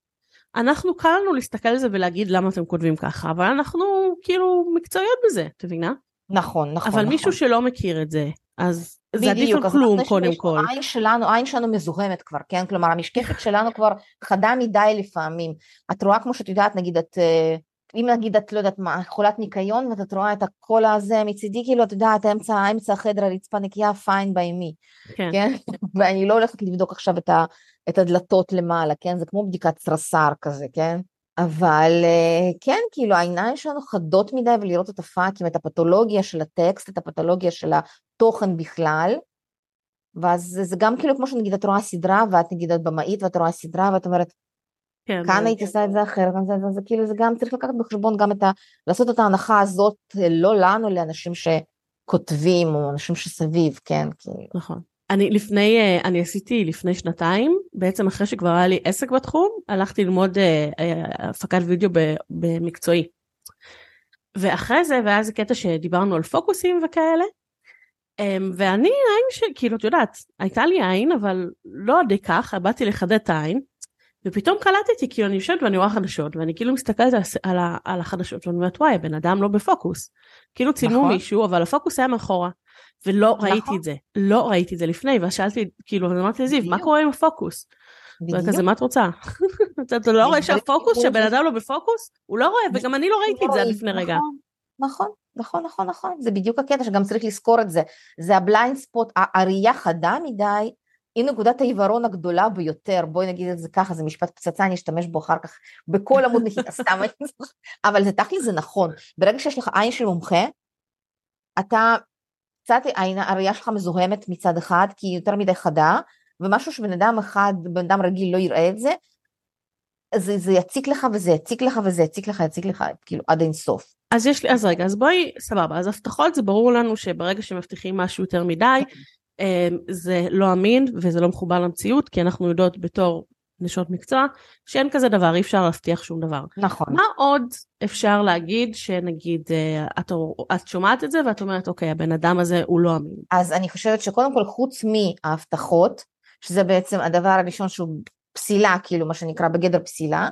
[SPEAKER 1] אנחנו קל לנו להסתכל על זה ולהגיד למה אתם כותבים ככה, אבל אנחנו כאילו מקצועיות בזה, את מבינה?
[SPEAKER 2] נכון, נכון.
[SPEAKER 1] אבל
[SPEAKER 2] נכון.
[SPEAKER 1] מישהו שלא מכיר את זה, אז זה עדיף על כלום קודם כל.
[SPEAKER 2] העין שלנו, העין שלנו מזוהמת כבר, כן? כלומר המשקפת שלנו כבר חדה מדי לפעמים. את רואה כמו שאת יודעת, נגיד את, אה, אם נגיד את לא יודעת מה, חולת ניקיון ואת רואה את הקול הזה מצידי, כאילו את יודעת, אמצע, אמצע החדר הרצפה נקייה פיין בימי, כן? כן? <laughs> ואני לא הולכת לבדוק עכשיו את, ה, את הדלתות למעלה, כן? זה כמו בדיקת סרסר כזה, כן? אבל אה, כן, כאילו העיניים שלנו חדות מדי ולראות את הפאקים, את הפתולוגיה של הטקסט, את הפתולוגיה של התוכן בכלל, ואז זה גם כאילו כמו שנגיד את רואה סדרה ואת נגיד את במאית ואת רואה סדרה ואת אומרת, כן, כאן הייתי עושה את זה אחרת, זה, זה, זה כאילו זה גם צריך לקחת בחשבון גם את ה... לעשות את ההנחה הזאת לא לנו, לאנשים שכותבים או אנשים שסביב, כן, כאילו.
[SPEAKER 1] נכון. אני לפני, אה, אני עשיתי לפני שנתיים, בעצם אחרי שכבר היה לי עסק בתחום, הלכתי ללמוד אה, אה, הפקת וידאו במקצועי. ואחרי זה, והיה איזה קטע שדיברנו על פוקוסים וכאלה, אמ, ואני, העין ש... כאילו, את יודעת, הייתה לי עין, אבל לא עדי כך, באתי לחדד את העין, ופתאום קלטתי, כאילו, אני יושבת ואני רואה חדשות, ואני כאילו מסתכלת על, על החדשות, ואני אומרת, וואי, הבן אדם לא בפוקוס. כאילו צילמו נכון. מישהו, אבל הפוקוס היה מאחורה. ולא נכון. ראיתי את זה, לא ראיתי את זה לפני, ואז שאלתי, כאילו, אמרתי לזיו, מה קורה עם הפוקוס? בדיוק. וכזה, מה את רוצה? <laughs> אתה לא רואה שהפוקוס, שהבן אדם לא בפוקוס? הוא לא רואה, וגם אני לא ראיתי את זה עד לפני רגע.
[SPEAKER 2] נכון, נכון, נכון, נכון, זה בדיוק הקטע שגם צריך לזכור את זה. זה ה blind spot, הראייה חדה מדי, היא נקודת העיוורון הגדולה ביותר, בואי נגיד את זה ככה, זה משפט פצצה, אני אשתמש בו אחר כך בכל עמוד נחיתה, <laughs> סתם, אבל זה תכל'ס זה נכון, ברגע שיש לך עין של מומחה, אתה קצת הראייה שלך מזוהמת מצד אחד, כי היא יותר מדי חדה, ומשהו שבן אדם אחד, בן אדם רגיל לא יראה את זה, זה, זה יציק לך וזה יציק לך וזה יציק לך, יציק לך, כאילו עד אינסוף.
[SPEAKER 1] אז יש לי, אז רגע, אז בואי, סבבה, אז הבטחות זה ברור לנו שברגע שמבטיחים משהו יותר מדי, אמ, זה לא אמין וזה לא מחובר למציאות, כי אנחנו יודעות בתור נשות מקצוע, שאין כזה דבר, אי אפשר להבטיח שום דבר.
[SPEAKER 2] נכון.
[SPEAKER 1] מה עוד אפשר להגיד שנגיד אה, את, את שומעת את זה ואת אומרת, אוקיי, הבן אדם הזה הוא לא אמין.
[SPEAKER 2] אז אני חושבת שקודם כל, חוץ מההבטחות, שזה בעצם הדבר הראשון שהוא פסילה, כאילו מה שנקרא בגדר פסילה,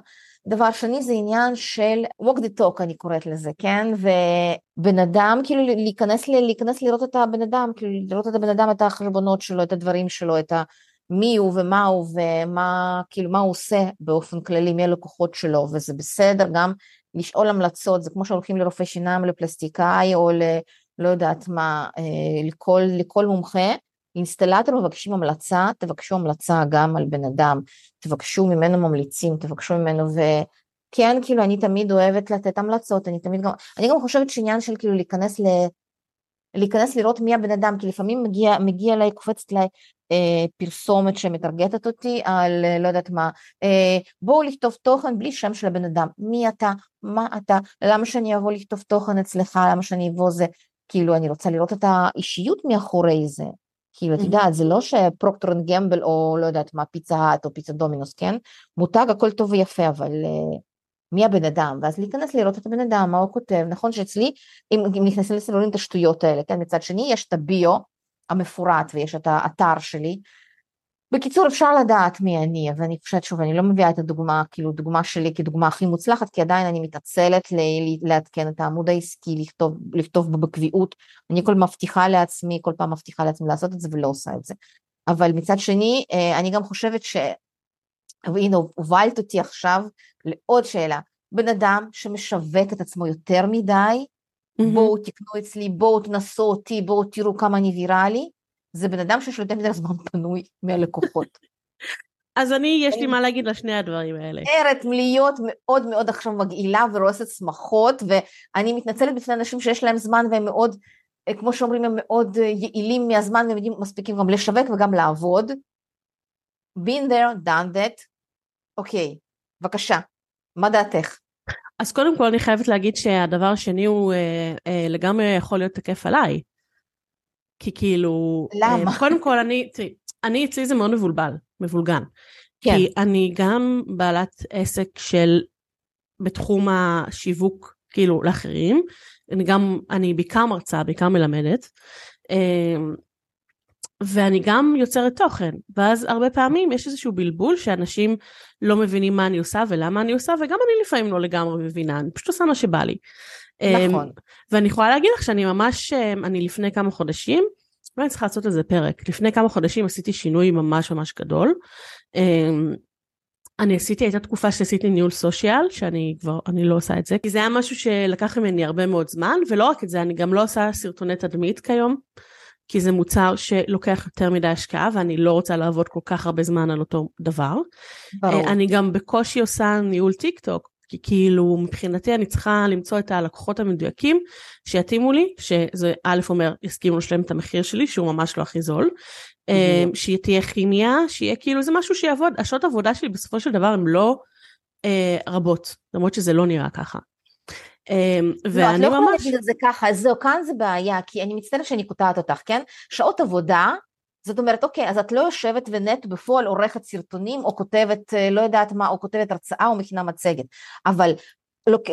[SPEAKER 2] דבר שני זה עניין של walk the talk אני קוראת לזה, כן? ובן אדם, כאילו להיכנס, להיכנס לראות את הבן אדם, כאילו לראות את הבן אדם, את החשבונות שלו, את הדברים שלו, את ה... מי הוא ומה הוא ומה, כאילו מה הוא עושה באופן כללי, מי הלקוחות שלו, וזה בסדר גם לשאול המלצות, זה כמו שהולכים לרופא שיניים, לפלסטיקאי או ל... לא יודעת מה, אה, לכל, לכל מומחה, אינסטלטור מבקשים המלצה, תבקשו המלצה גם על בן אדם, תבקשו ממנו ממליצים, תבקשו ממנו, וכן, כאילו, אני תמיד אוהבת לתת המלצות, אני תמיד גם, אני גם חושבת שעניין של כאילו להיכנס ל... להיכנס לראות מי הבן אדם, כי לפעמים מגיע, מגיע אליי, קופצת אליי אה, פרסומת שמטרגטת אותי על אה, לא יודעת מה, אה, בואו לכתוב תוכן בלי שם של הבן אדם, מי אתה, מה אתה, למה שאני אבוא לכתוב תוכן אצלך, למה שאני אבוא זה, כאילו אני רוצה לראות את האישיות מאחורי זה, כאילו, את יודעת, זה לא ש Procter and Gamble או לא יודעת מה, פיצה האט או פיצה דומינוס, כן? מותג הכל טוב ויפה, אבל uh, מי הבן אדם? ואז להיכנס לראות את הבן אדם, מה הוא כותב. נכון שאצלי, אם, אם נכנסים לסלולים את השטויות האלה, כן? מצד שני, יש את הביו המפורט ויש את האתר שלי, בקיצור אפשר לדעת מי אני, אבל אני חושבת שוב, אני לא מביאה את הדוגמה, כאילו דוגמה שלי כדוגמה הכי מוצלחת, כי עדיין אני מתעצלת לעדכן את העמוד העסקי, לכתוב, לכתוב בו בקביעות, אני כל מבטיחה לעצמי, כל פעם מבטיחה לעצמי לעשות את זה ולא עושה את זה. אבל מצד שני, אה, אני גם חושבת ש... והנה הובלת אותי עכשיו לעוד שאלה, בן אדם שמשווק את עצמו יותר מדי, mm-hmm. בואו תקנו אצלי, בואו תנסו אותי, בואו תראו כמה אני ויראלי, זה בן אדם שיש לו יותר מדי זמן פנוי מהלקוחות. <laughs>
[SPEAKER 1] אז אני, יש לי מה להגיד לשני הדברים האלה.
[SPEAKER 2] ערת להיות מאוד מאוד עכשיו מגעילה ורועסת שמחות, ואני מתנצלת בפני אנשים שיש להם זמן והם מאוד, כמו שאומרים, הם מאוד יעילים מהזמן והם מספיקים גם לשווק וגם לעבוד. been there, done that. אוקיי, בבקשה, מה דעתך?
[SPEAKER 1] אז קודם כל אני חייבת להגיד שהדבר השני הוא אה, אה, לגמרי יכול להיות תקף עליי. כי כאילו...
[SPEAKER 2] למה?
[SPEAKER 1] אה, קודם כל, אני, <laughs> תראי, אני אצלי זה מאוד מבולבל, מבולגן. כן. כי אני גם בעלת עסק של, בתחום השיווק, כאילו, לאחרים. אני גם, אני בעיקר מרצה, בעיקר מלמדת. אה, ואני גם יוצרת תוכן, ואז הרבה פעמים יש איזשהו בלבול שאנשים לא מבינים מה אני עושה ולמה אני עושה, וגם אני לפעמים לא לגמרי מבינה, אני פשוט עושה מה שבא לי.
[SPEAKER 2] נכון.
[SPEAKER 1] ואני יכולה להגיד לך שאני ממש, אני לפני כמה חודשים, אולי צריכה לעשות איזה פרק, לפני כמה חודשים עשיתי שינוי ממש ממש גדול. אני עשיתי, הייתה תקופה שעשיתי ניהול סושיאל, שאני כבר, אני לא עושה את זה, כי זה היה משהו שלקח ממני הרבה מאוד זמן, ולא רק את זה, אני גם לא עושה סרטוני תדמית כיום, כי זה מוצר שלוקח יותר מדי השקעה, ואני לא רוצה לעבוד כל כך הרבה זמן על אותו דבר. ברור. אני גם בקושי עושה ניהול טיק טוק, כי כאילו מבחינתי אני צריכה למצוא את הלקוחות המדויקים שיתאימו לי, שזה א' אומר יסכימו לשלם את המחיר שלי שהוא ממש לא הכי זול, mm-hmm. שתהיה כימיה, שיהיה כאילו זה משהו שיעבוד, השעות עבודה שלי בסופו של דבר הן לא אה, רבות, למרות שזה לא נראה ככה.
[SPEAKER 2] ואני לא, את לא יכולה להגיד את זה ככה, זהו, כאן זה בעיה, כי אני מצטערת שאני קוטעת אותך, כן? שעות עבודה זאת אומרת, אוקיי, אז את לא יושבת ונט בפועל עורכת סרטונים, או כותבת, אה, לא יודעת מה, או כותבת הרצאה או מכינה מצגת, אבל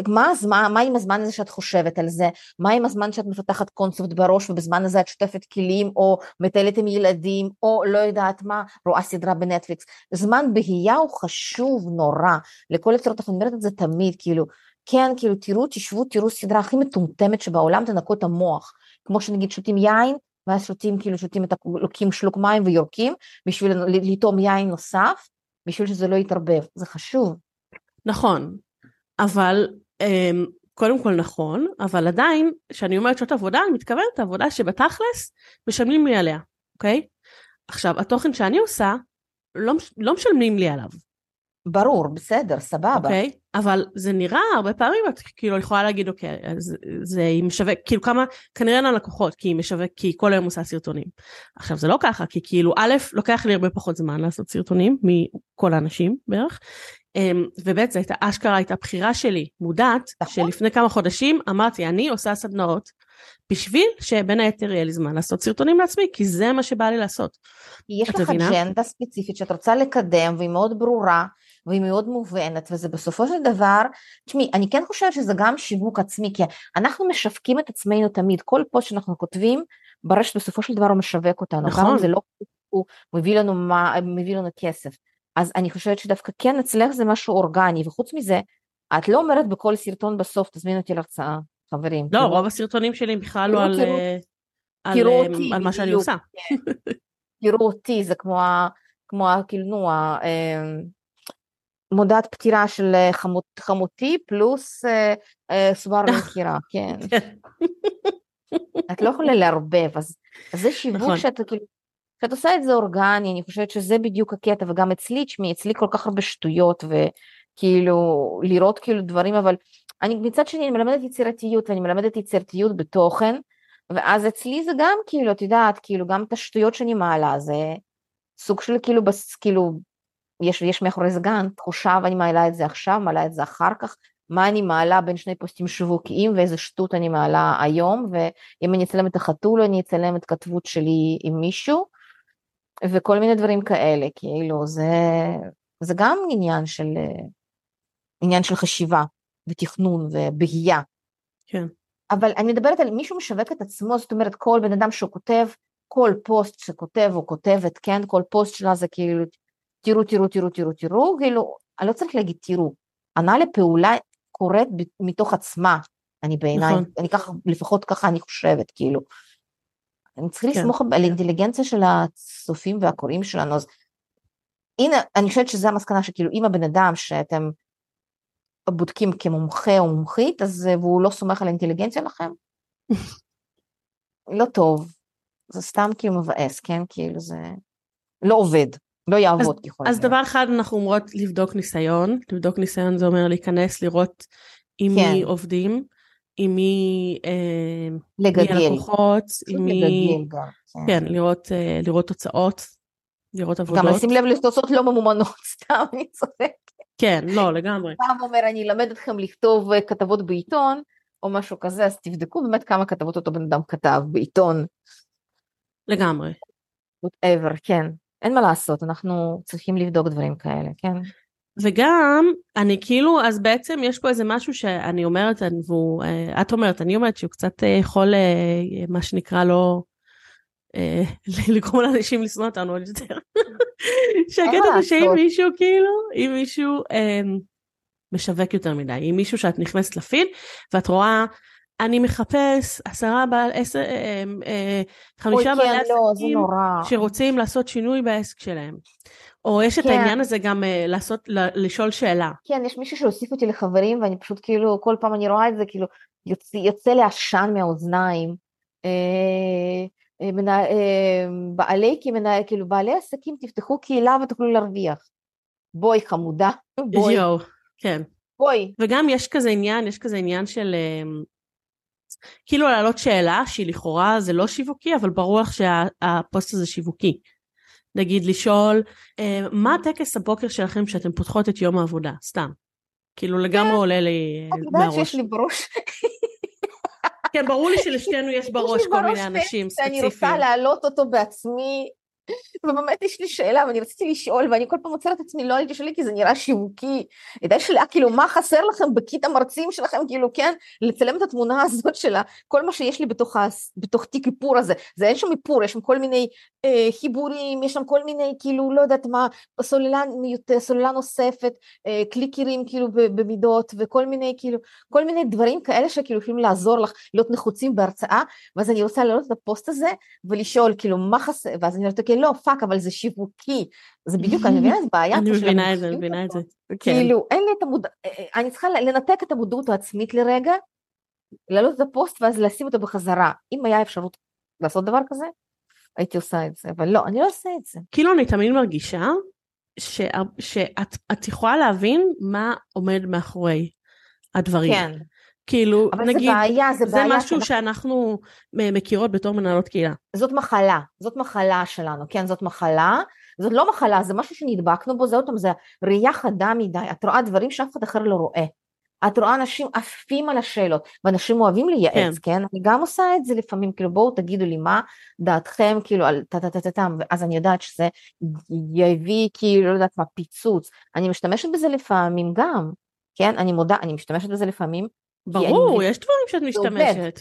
[SPEAKER 2] מה, הזמן, מה עם הזמן הזה שאת חושבת על זה? מה עם הזמן שאת מפתחת קונספט בראש ובזמן הזה את שותפת כלים או מטיילת עם ילדים או לא יודעת מה, רואה סדרה בנטפליקס. זמן בהייה הוא חשוב נורא לכל יוצרות, אני אומרת את זה תמיד, כאילו, כן, כאילו תראו, תשבו, תראו סדרה הכי מטומטמת שבעולם, תנקו את המוח. כמו שנגיד שותים יין, ואז שותים, כאילו שותים את, לוקחים שלוק מים ויורקים בשביל לטעום יין נוסף, בשביל שזה לא יתערבב, זה חשוב.
[SPEAKER 1] נכון, אבל אמ, קודם כל נכון, אבל עדיין, כשאני אומרת שעות עבודה, אני מתכוונת עבודה שבתכלס משלמים לי עליה, אוקיי? עכשיו, התוכן שאני עושה, לא, לא משלמים לי עליו.
[SPEAKER 2] ברור, בסדר, סבבה.
[SPEAKER 1] אוקיי, אבל זה נראה הרבה פעמים, את כאילו יכולה להגיד, אוקיי, אז זה היא משווק, כאילו כמה, כנראה אין לקוחות, כי היא משווק, כי היא כל היום עושה סרטונים. עכשיו זה לא ככה, כי כאילו, א', לוקח לי הרבה פחות זמן לעשות סרטונים מכל האנשים בערך, אמ, וב', זו הייתה, אשכרה הייתה בחירה שלי, מודעת, נכון. שלפני כמה חודשים אמרתי, אני עושה סדנאות, בשביל שבין היתר יהיה לי זמן לעשות סרטונים לעצמי, כי זה מה שבא לי לעשות.
[SPEAKER 2] יש לך אג'נדה ספציפית שאת רוצה לקדם והיא מאוד ברורה, והיא מאוד מובנת, וזה בסופו של דבר, תשמעי, אני כן חושבת שזה גם שיווק עצמי, כי אנחנו משווקים את עצמנו תמיד, כל פוסט שאנחנו כותבים, ברשת בסופו של דבר הוא משווק אותנו, נכון. גם אם זה לא הוא מביא לנו, מה, מביא לנו כסף. אז אני חושבת שדווקא כן אצלך זה משהו אורגני, וחוץ מזה, את לא אומרת בכל סרטון בסוף, תזמין אותי להרצאה, חברים.
[SPEAKER 1] לא, רוב הסרטונים שלי בכלל לא על,
[SPEAKER 2] תראו,
[SPEAKER 1] אה, על,
[SPEAKER 2] תראו
[SPEAKER 1] אה,
[SPEAKER 2] אותי,
[SPEAKER 1] על מה שאני
[SPEAKER 2] בדיוק,
[SPEAKER 1] עושה.
[SPEAKER 2] תראו אותי, זה כמו, כמו כאילו, נו, ה- אמ, מודעת פטירה של אה, חמות, חמותי פלוס אה, אה, סובר <laughs> למכירה, כן.
[SPEAKER 1] כן.
[SPEAKER 2] את לא יכולה לערבב, אז, אז זה שיווק
[SPEAKER 1] נכון.
[SPEAKER 2] שאתה כאילו, כשאת עושה את זה אורגני, אני חושבת שזה בדיוק הקטע, וגם אצלי, תשמעי, אצלי כל כך הרבה שטויות, וכאילו, לראות כאילו דברים, אבל אני מצד שני, אני מלמדת יצירתיות, ואני מלמדת יצירתיות בתוכן, ואז אצלי זה גם כאילו, את יודעת, כאילו, גם את השטויות שאני מעלה, זה סוג של כאילו, בס, כאילו, יש, יש מאחורי זה גם תחושה, ואני מעלה את זה עכשיו, מעלה את זה אחר כך, מה אני מעלה בין שני פוסטים שיווקיים ואיזה שטות אני מעלה היום, ואם אני אצלם את החתול, אני אצלם את כתבות שלי עם מישהו, וכל מיני דברים כאלה, כאילו, זה, זה גם עניין של, עניין של חשיבה ותכנון ובהייה.
[SPEAKER 1] כן.
[SPEAKER 2] אבל אני מדברת על מישהו משווק את עצמו, זאת אומרת, כל בן אדם שהוא כותב, כל פוסט שכותב או כותבת, כן, כל פוסט שלה זה כאילו, תראו, תראו, תראו, תראו, תראו, כאילו, אני לא צריך להגיד תראו, ענה לפעולה קורית מתוך עצמה, אני בעיניי,
[SPEAKER 1] נכון.
[SPEAKER 2] אני ככה, לפחות ככה אני חושבת, כאילו. אני צריכה
[SPEAKER 1] כן.
[SPEAKER 2] לסמוך על האינטליגנציה של הצופים והקוראים שלנו, אז הנה, אני חושבת שזו המסקנה שכאילו, אם הבן אדם שאתם בודקים כמומחה או מומחית, אז והוא לא סומך על האינטליגנציה לכם, <laughs> לא טוב, זה סתם כאילו מבאס, כן? כאילו זה לא עובד, לא יעבוד ככל
[SPEAKER 1] אז
[SPEAKER 2] הנראה.
[SPEAKER 1] דבר אחד אנחנו אומרות לבדוק ניסיון, לבדוק ניסיון זה אומר להיכנס, לראות עם
[SPEAKER 2] כן.
[SPEAKER 1] מי עובדים, עם מי, אה, מי
[SPEAKER 2] לגדל,
[SPEAKER 1] הלקוחות,
[SPEAKER 2] פשוט
[SPEAKER 1] עם מי,
[SPEAKER 2] לגדל גם,
[SPEAKER 1] כן, לראות, אה, לראות תוצאות, לראות
[SPEAKER 2] גם
[SPEAKER 1] עבודות.
[SPEAKER 2] לשים לב לתוצאות לא ממומנות, <laughs> סתם אני צוחקת.
[SPEAKER 1] כן, לא, לגמרי.
[SPEAKER 2] פעם אומר אני אלמד אתכם לכתוב אה, כתבות בעיתון, או משהו כזה, אז תבדקו באמת כמה כתבות אותו בן אדם כתב בעיתון,
[SPEAKER 1] לגמרי.
[SPEAKER 2] whatever, כן. אין מה לעשות, אנחנו צריכים לבדוק דברים כאלה, כן?
[SPEAKER 1] וגם, אני כאילו, אז בעצם יש פה איזה משהו שאני אומרת, והוא, אה, את אומרת, אני אומרת שהוא קצת אה, יכול, אה, מה שנקרא לו, אה, <laughs> לגרום לאנשים לשנוא אותנו עוד יותר. <laughs> שהקטע זה שאם. מישהו כאילו, אם מישהו משווק יותר מדי, אם מישהו שאת נכנסת לפיד ואת רואה, אני מחפש עשרה בעל, עשר, אה, אה, חמישה
[SPEAKER 2] אוי,
[SPEAKER 1] בעלי
[SPEAKER 2] כן, לא, זה
[SPEAKER 1] עסקים. שרוצים לעשות שינוי בעסק שלהם. או יש את
[SPEAKER 2] כן.
[SPEAKER 1] העניין הזה גם אה, לעשות, לשאול שאלה.
[SPEAKER 2] כן, יש מישהו שהוסיף אותי לחברים, ואני פשוט כאילו, כל פעם אני רואה את זה, כאילו, יוצא, יוצא לי עשן מהאוזניים. אה, אה, מנה, אה, בעלי, כאילו, בעלי עסקים, תפתחו קהילה ותוכלו להרוויח. בואי חמודה, <laughs> בואי,
[SPEAKER 1] יואו, כן.
[SPEAKER 2] בואי.
[SPEAKER 1] וגם יש כזה עניין, יש כזה עניין של אמ, כאילו להעלות שאלה שהיא לכאורה זה לא שיווקי, אבל ברור לך שהפוסט הזה שיווקי. נגיד לשאול, אה, מה הטקס הבוקר שלכם שאתם פותחות את יום העבודה? סתם. כאילו לגמרי עולה לי
[SPEAKER 2] את יודעת שיש
[SPEAKER 1] מהראש.
[SPEAKER 2] לי בראש,
[SPEAKER 1] כן, ברור לי שלשתינו יש בראש כל מיני אנשים
[SPEAKER 2] טקסט, אני רוצה
[SPEAKER 1] ספציפיים.
[SPEAKER 2] להעלות אותו בעצמי, ובאמת יש לי שאלה, ואני רציתי לשאול, ואני כל פעם עוצרת את עצמי, לא הייתי שואלת, כי זה נראה שיווקי. הייתה שאלה, כאילו, מה חסר לכם בקיט המרצים שלכם, כאילו, כן, לצלם את התמונה הזאת של ה- כל מה שיש לי בתוך, בתוך תיק איפור הזה. זה אין שם איפור, יש שם כל מיני אה, חיבורים, יש שם כל מיני, כאילו, לא יודעת מה, סוללה, סוללה נוספת, אה, קליקרים, כאילו, במידות, וכל מיני, כאילו, כל מיני דברים כאלה שכאילו יכולים לעזור לך להיות נחוצים בהרצאה, ואז אני רוצה להעלות את הפוסט הזה ולשאול, כאילו, מה חסר, ואז אני אומרת, אוקיי, לא, fuck, אבל זה שיווקי. זה בדיוק, אני מבינה איזה בעיה <laughs>
[SPEAKER 1] אני מבינה את זה, אני
[SPEAKER 2] המומחיות
[SPEAKER 1] מבינה את זה.
[SPEAKER 2] כאילו, אין לי את המוד... אה, אה, אני צריכה לנתק את המודעות העצמית לרגע, להעלות את הפוסט ואז לשים אותו בחזרה. אם היה אפשרות לעשות דבר כזה, הייתי עושה את זה, אבל לא, אני לא עושה את זה.
[SPEAKER 1] כאילו אני תמיד מרגישה שאת את יכולה להבין מה עומד מאחורי הדברים.
[SPEAKER 2] כן,
[SPEAKER 1] כאילו,
[SPEAKER 2] אבל
[SPEAKER 1] נגיד,
[SPEAKER 2] זה בעיה, זה
[SPEAKER 1] זה
[SPEAKER 2] בעיה
[SPEAKER 1] משהו
[SPEAKER 2] שאנחנו-
[SPEAKER 1] שאנחנו מ- מכירות בתור מנהלות קהילה.
[SPEAKER 2] זאת מחלה, זאת מחלה שלנו, כן, זאת מחלה, זאת לא מחלה, זה משהו שנדבקנו בו, זה עוד פעם, זה ראייה חדה מדי, את רואה דברים שאף אחד אחר לא רואה. את רואה אנשים עפים על השאלות, ואנשים אוהבים לייעץ,
[SPEAKER 1] כן.
[SPEAKER 2] כן? אני גם עושה את זה לפעמים, כאילו בואו תגידו לי מה דעתכם, כאילו על טה טה טה טה טם, ואז אני יודעת שזה יביא כאילו, לא יודעת מה, פיצוץ. אני משתמשת בזה לפעמים גם, כן? אני מודה, אני משתמשת בזה לפעמים,
[SPEAKER 1] ברור,
[SPEAKER 2] מבינה-
[SPEAKER 1] יש דברים שאת
[SPEAKER 2] זה עובד.
[SPEAKER 1] משתמשת.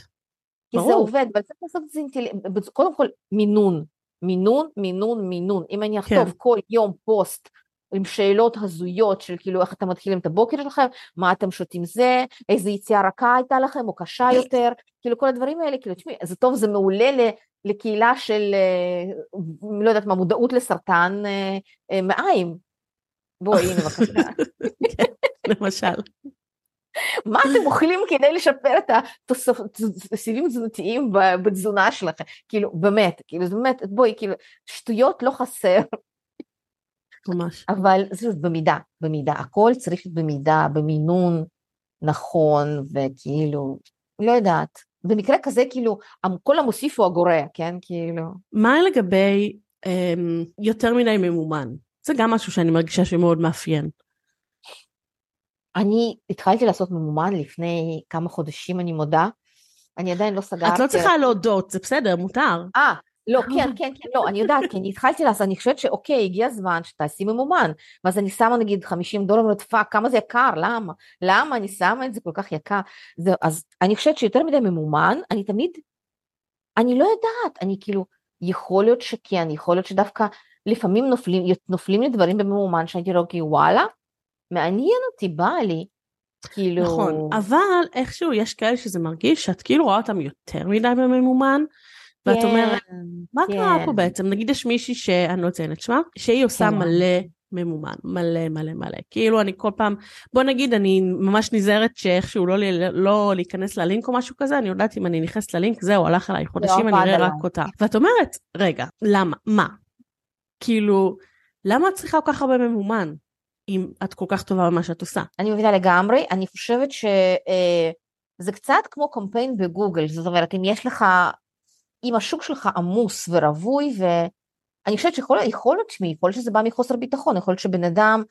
[SPEAKER 2] כי זה
[SPEAKER 1] ברור.
[SPEAKER 2] עובד, אבל צריך לעשות את זה אינטליגנט, קודם כל מינון, מינון, מינון, מינון. אם אני אכתוב
[SPEAKER 1] כן.
[SPEAKER 2] כל יום פוסט עם שאלות הזויות של כאילו איך אתם מתחילים את הבוקר שלכם, מה אתם שותים זה, איזה יציאה רכה הייתה לכם או קשה יותר, כאילו כל הדברים האלה, כאילו תשמעי, זה טוב, זה מעולה לקהילה של, אה, לא יודעת מה, מודעות לסרטן אה, אה, מעיים. בואי, הנה בבקשה. <laughs>
[SPEAKER 1] כן, למשל.
[SPEAKER 2] מה אתם אוכלים כדי לשפר את הסיבים התזונתיים בתזונה שלכם? כאילו, באמת, כאילו, באמת, בואי, כאילו, שטויות לא חסר.
[SPEAKER 1] ממש.
[SPEAKER 2] אבל זה במידה, במידה, הכל צריך במידה, במינון נכון, וכאילו, לא יודעת, במקרה כזה כאילו כל המוסיף הוא הגורע, כן? כאילו.
[SPEAKER 1] מה לגבי אמ, יותר מדי ממומן? זה גם משהו שאני מרגישה שמאוד מאפיין.
[SPEAKER 2] אני התחלתי לעשות ממומן לפני כמה חודשים, אני מודה. אני עדיין לא סגרתי.
[SPEAKER 1] את לא צריכה להודות, זה בסדר, מותר.
[SPEAKER 2] אה, לא, כן, כן, כן, לא, אני יודעת, כי אני התחלתי לעשות, אני חושבת שאוקיי, הגיע הזמן שתעשי ממומן, ואז אני שמה נגיד 50 דולר, ואומרת, fuck, כמה זה יקר, למה? למה אני שמה את זה כל כך יקר? זה, אז אני חושבת שיותר מדי ממומן, אני תמיד, אני לא יודעת, אני כאילו, יכול להיות שכן, יכול להיות שדווקא לפעמים נופלים, נופלים לי דברים בממומן, שאני כאילו, אוקיי, וואלה, מעניין אותי, בא לי, כאילו...
[SPEAKER 1] נכון, אבל איכשהו יש כאלה שזה מרגיש שאת כאילו רואה אותם יותר מדי בממומן, ואת אומרת, כן, מה קרה פה כן. בעצם? נגיד יש מישהי שאני לא אציין את שמה, שהיא עושה כן. מלא ממומן, מלא מלא מלא. כאילו אני כל פעם, בוא נגיד אני ממש נזהרת שאיכשהו לא, לא להיכנס ללינק או משהו כזה, אני יודעת אם אני נכנסת ללינק, זהו, הלך עליי, חודשים אני אראה רק אותה. ואת אומרת, רגע, למה? מה? כאילו, למה את צריכה כל כך הרבה ממומן, אם את כל כך טובה במה שאת עושה?
[SPEAKER 2] אני מבינה לגמרי, אני חושבת שזה קצת כמו קמפיין בגוגל, זאת אומרת, אם יש לך אם השוק שלך עמוס ורווי, ואני חושבת שיכול להיות, תשמעי, יכול להיות שזה בא מחוסר ביטחון, יכול להיות שבן אדם,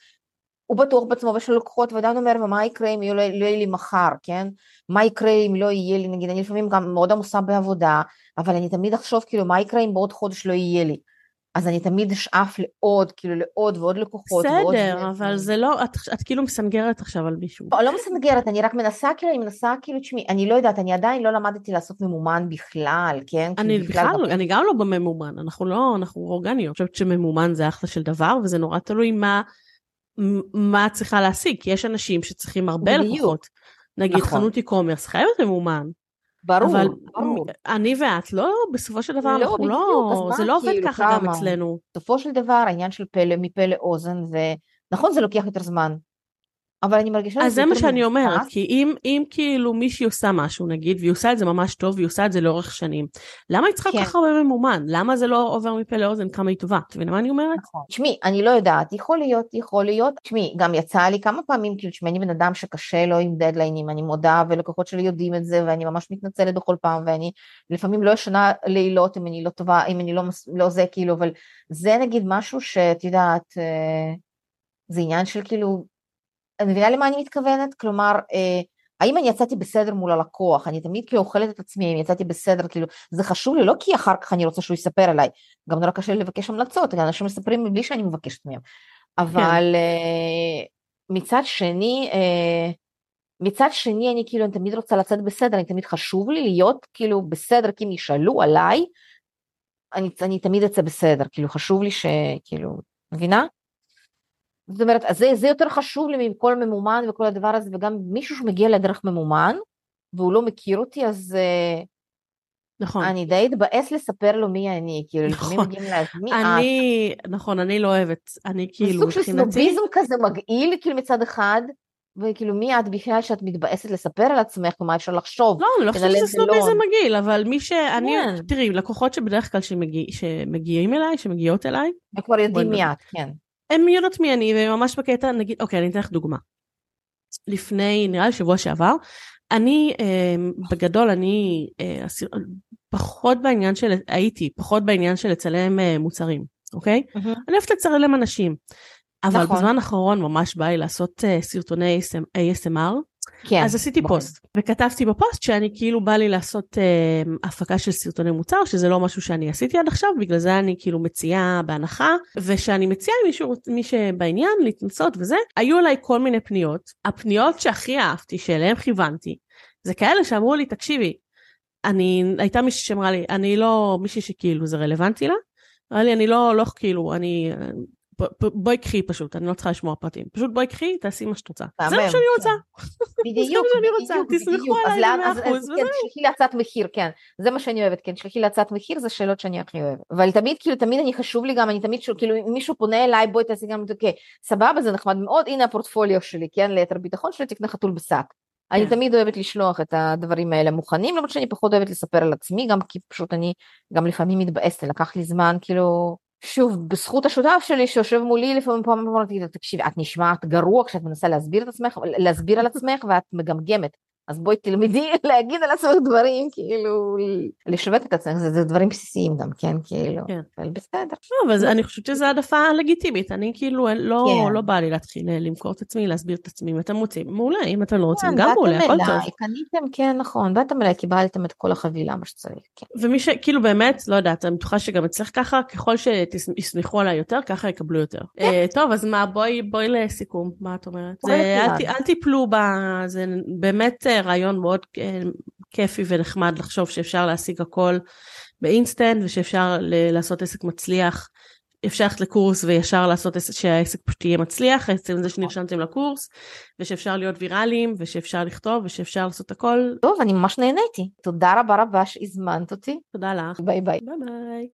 [SPEAKER 2] הוא בטוח בעצמו ויש לו לקוחות, ועדיין אומר, ומה יקרה אם לא, לא יהיה לי מחר, כן? מה יקרה אם לא יהיה לי, נגיד, אני לפעמים גם מאוד עמוסה בעבודה, אבל אני תמיד אחשוב, כאילו, מה יקרה אם בעוד חודש לא יהיה לי? אז אני תמיד אשאף לעוד, כאילו לעוד ועוד לקוחות.
[SPEAKER 1] בסדר, ועוד אבל זה לא, את, את כאילו מסנגרת עכשיו על מישהו.
[SPEAKER 2] לא, לא מסנגרת, אני רק מנסה, כאילו, אני מנסה, כאילו, תשמעי, אני לא יודעת, אני עדיין לא למדתי לעשות ממומן בכלל, כן?
[SPEAKER 1] אני כאילו, בכלל, בכלל אני גם לא בממומן, אנחנו לא, אנחנו אורגניות. אני חושבת שממומן זה אחלה של דבר, וזה נורא תלוי מה, מה צריכה להשיג, כי יש אנשים שצריכים הרבה לקוחות. נגיד נכון. חנות e-commerce חייבת ממומן.
[SPEAKER 2] ברור,
[SPEAKER 1] אבל
[SPEAKER 2] ברור.
[SPEAKER 1] אני ואת, לא, בסופו של דבר לא, אנחנו בדיוק, לא, זה לא עובד כאילו, ככה כמה? גם אצלנו.
[SPEAKER 2] בסופו של דבר העניין של פלא, מפה לאוזן, ונכון זה לוקח יותר זמן, אבל אני מרגישה...
[SPEAKER 1] אז זה מה שאני אומרת, כי אם, אם כאילו מישהי עושה משהו נגיד, והיא עושה את זה ממש טוב, והיא עושה את זה לאורך שנים, למה היא צריכה כן. כל כך הרבה ממומן? למה זה לא עובר מפה לאוזן כמה היא טובה? את מבינה מה אני אומרת?
[SPEAKER 2] נכון. תשמעי, אני לא יודעת, יכול להיות, יכול להיות. תשמעי, גם יצא לי כמה פעמים, כאילו, תשמעי, אני בן אדם שקשה לו עם דדליינים, אני מודה, ולקוחות שלי יודעים את זה, ואני ממש מתנצלת בכל פעם, ואני לפעמים לא ישנה לילות אם אני לא טובה, אם אני לא, לא זה, כאילו, אבל זה נגיד משהו שאת יודעת, אה, זה עניין של כאילו אני מבינה למה אני מתכוונת? כלומר, אה, האם אני יצאתי בסדר מול הלקוח? אני תמיד כאילו אוכלת את עצמי, אם יצאתי בסדר, כאילו, זה חשוב לי, לא כי אחר כך אני רוצה שהוא יספר עליי, גם נורא קשה לי לבקש המלצות, אנשים מספרים מבלי שאני מבקשת מהם. אבל כן. אה, מצד שני, אה, מצד שני אני כאילו, אני תמיד רוצה לצאת בסדר, אני תמיד חשוב לי להיות כאילו בסדר, כי אם ישאלו עליי, אני, אני תמיד אצא בסדר, כאילו חשוב לי שכאילו, מבינה? זאת אומרת, זה, זה יותר חשוב לי מכל ממומן וכל הדבר הזה, וגם מישהו שמגיע לדרך ממומן, והוא לא מכיר אותי, אז אה, נכון. אני די אתבאס לספר לו מי אני, כאילו, נכון. לפעמים מגיעים להזמין,
[SPEAKER 1] אני, את. נכון, אני לא אוהבת, אני כאילו,
[SPEAKER 2] מבחינתי... סוג של סנוביזם כזה מגעיל, כאילו מצד אחד, וכאילו מי את בכלל שאת מתבאסת לספר על עצמך, ומה אפשר לחשוב.
[SPEAKER 1] לא, אני לא חושבת שזה סנוביזם מגעיל, אבל מי ש... אני, כן. תראי, לקוחות שבדרך כלל שמגיע, שמגיעים אליי, שמגיעות אליי,
[SPEAKER 2] הם כבר יודעים מי את, כן.
[SPEAKER 1] הן יודעות מי אני, וממש בקטע, נגיד, אוקיי, אני אתן לך דוגמה. לפני, נראה לי שבוע שעבר, אני, אה, בגדול, אני אה, פחות בעניין של, הייתי פחות בעניין של לצלם אה, מוצרים, אוקיי? Mm-hmm. אני אוהבת לצלם אנשים. אבל נכון. בזמן האחרון ממש בא לי לעשות uh, סרטוני ASMR, כן, אז עשיתי בוא. פוסט, וכתבתי בפוסט שאני כאילו בא לי לעשות uh, הפקה של סרטוני מוצר, שזה לא משהו שאני עשיתי עד עכשיו, בגלל זה אני כאילו מציעה בהנחה, ושאני מציעה למישהו, מי שבעניין, להתנסות וזה, היו אליי כל מיני פניות. הפניות שהכי אהבתי, שאליהן כיוונתי, זה כאלה שאמרו לי, תקשיבי, אני, הייתה מישהי שאמרה לי, אני לא, מישהי שכאילו זה רלוונטי לה, אמרה לי, אני לא, לא כאילו, אני בואי קחי פשוט, אני לא צריכה לשמוע פרטים. פשוט בואי קחי, תעשי מה שאת רוצה. זה מה <laughs> שאני רוצה.
[SPEAKER 2] בדיוק, בדיוק,
[SPEAKER 1] תסמכו עליי במאה אחוז,
[SPEAKER 2] וזהו. תשלחי לי הצעת מחיר, כן. זה מה שאני אוהבת, כן. תשלחי לי הצעת מחיר, זה שאלות שאני הכי אוהבת. אבל תמיד, כאילו, תמיד אני חשוב לי גם, אני תמיד, כאילו, אם מישהו פונה אליי, בואי תעשי גם, אוקיי, סבבה, זה נחמד מאוד, הנה הפורטפוליו שלי, כן, ליתר ביטחון שלי, תקנה חתול בשק. אני כן. תמיד אוהבת לשלוח את הדברים האלה מוכנים, למרות שאני פחות אוהבת לספר על עצמי, גם כי פשוט אני גם לפעמים מתבאסת, לקח לי זמן כאילו, שוב, בזכות השותף שלי שיושב מולי לפעמים פעם אמרתי, תקשיבי, את נשמעת גרוע כשאת מנסה להסביר את עצמך, להסביר על עצמך ואת מגמגמת. אז בואי תלמדי <laughs> להגיד על עצמך דברים, כאילו, לשווק את עצמך, זה, זה דברים בסיסיים גם, כן, כאילו, כן. אבל בסדר.
[SPEAKER 1] לא, אבל אני חושבת שזו העדפה לגיטימית, אני כאילו, לא, כן. לא בא לי להתחיל אה, למכור את עצמי, להסביר את עצמי, אם אתם רוצים, מעולה, אם אתם לא רוצים, כן, גם מעולה, הכל טוב.
[SPEAKER 2] קניתם, כן, נכון, באתם אליי, קיבלתם את כל החבילה, מה שצריך, כן.
[SPEAKER 1] ומי שכאילו באמת, לא יודעת, אני בטוחה שגם אצלך ככה, ככל שיסמכו עליי יותר, ככה יקבלו יותר. כן. Uh, טוב, אז מה, בואי, בואי לסיכום, מה את אומרת? זה, אל, אל תיפלו ב... זה באמת אה, רעיון מאוד אה, כיפי ונחמד לחשוב שאפשר להשיג הכל באינסטנט ושאפשר לעשות עסק מצליח. אפשר ללכת לקורס וישר לעשות עסק שהעסק פשוט יהיה מצליח, עצם זה שנרשמתם לקורס, ושאפשר להיות ויראליים, ושאפשר לכתוב, ושאפשר לעשות הכל.
[SPEAKER 2] טוב, אני ממש נהניתי. תודה רבה רבה שהזמנת אותי.
[SPEAKER 1] תודה לך.
[SPEAKER 2] ביי ביי.
[SPEAKER 1] ביי ביי.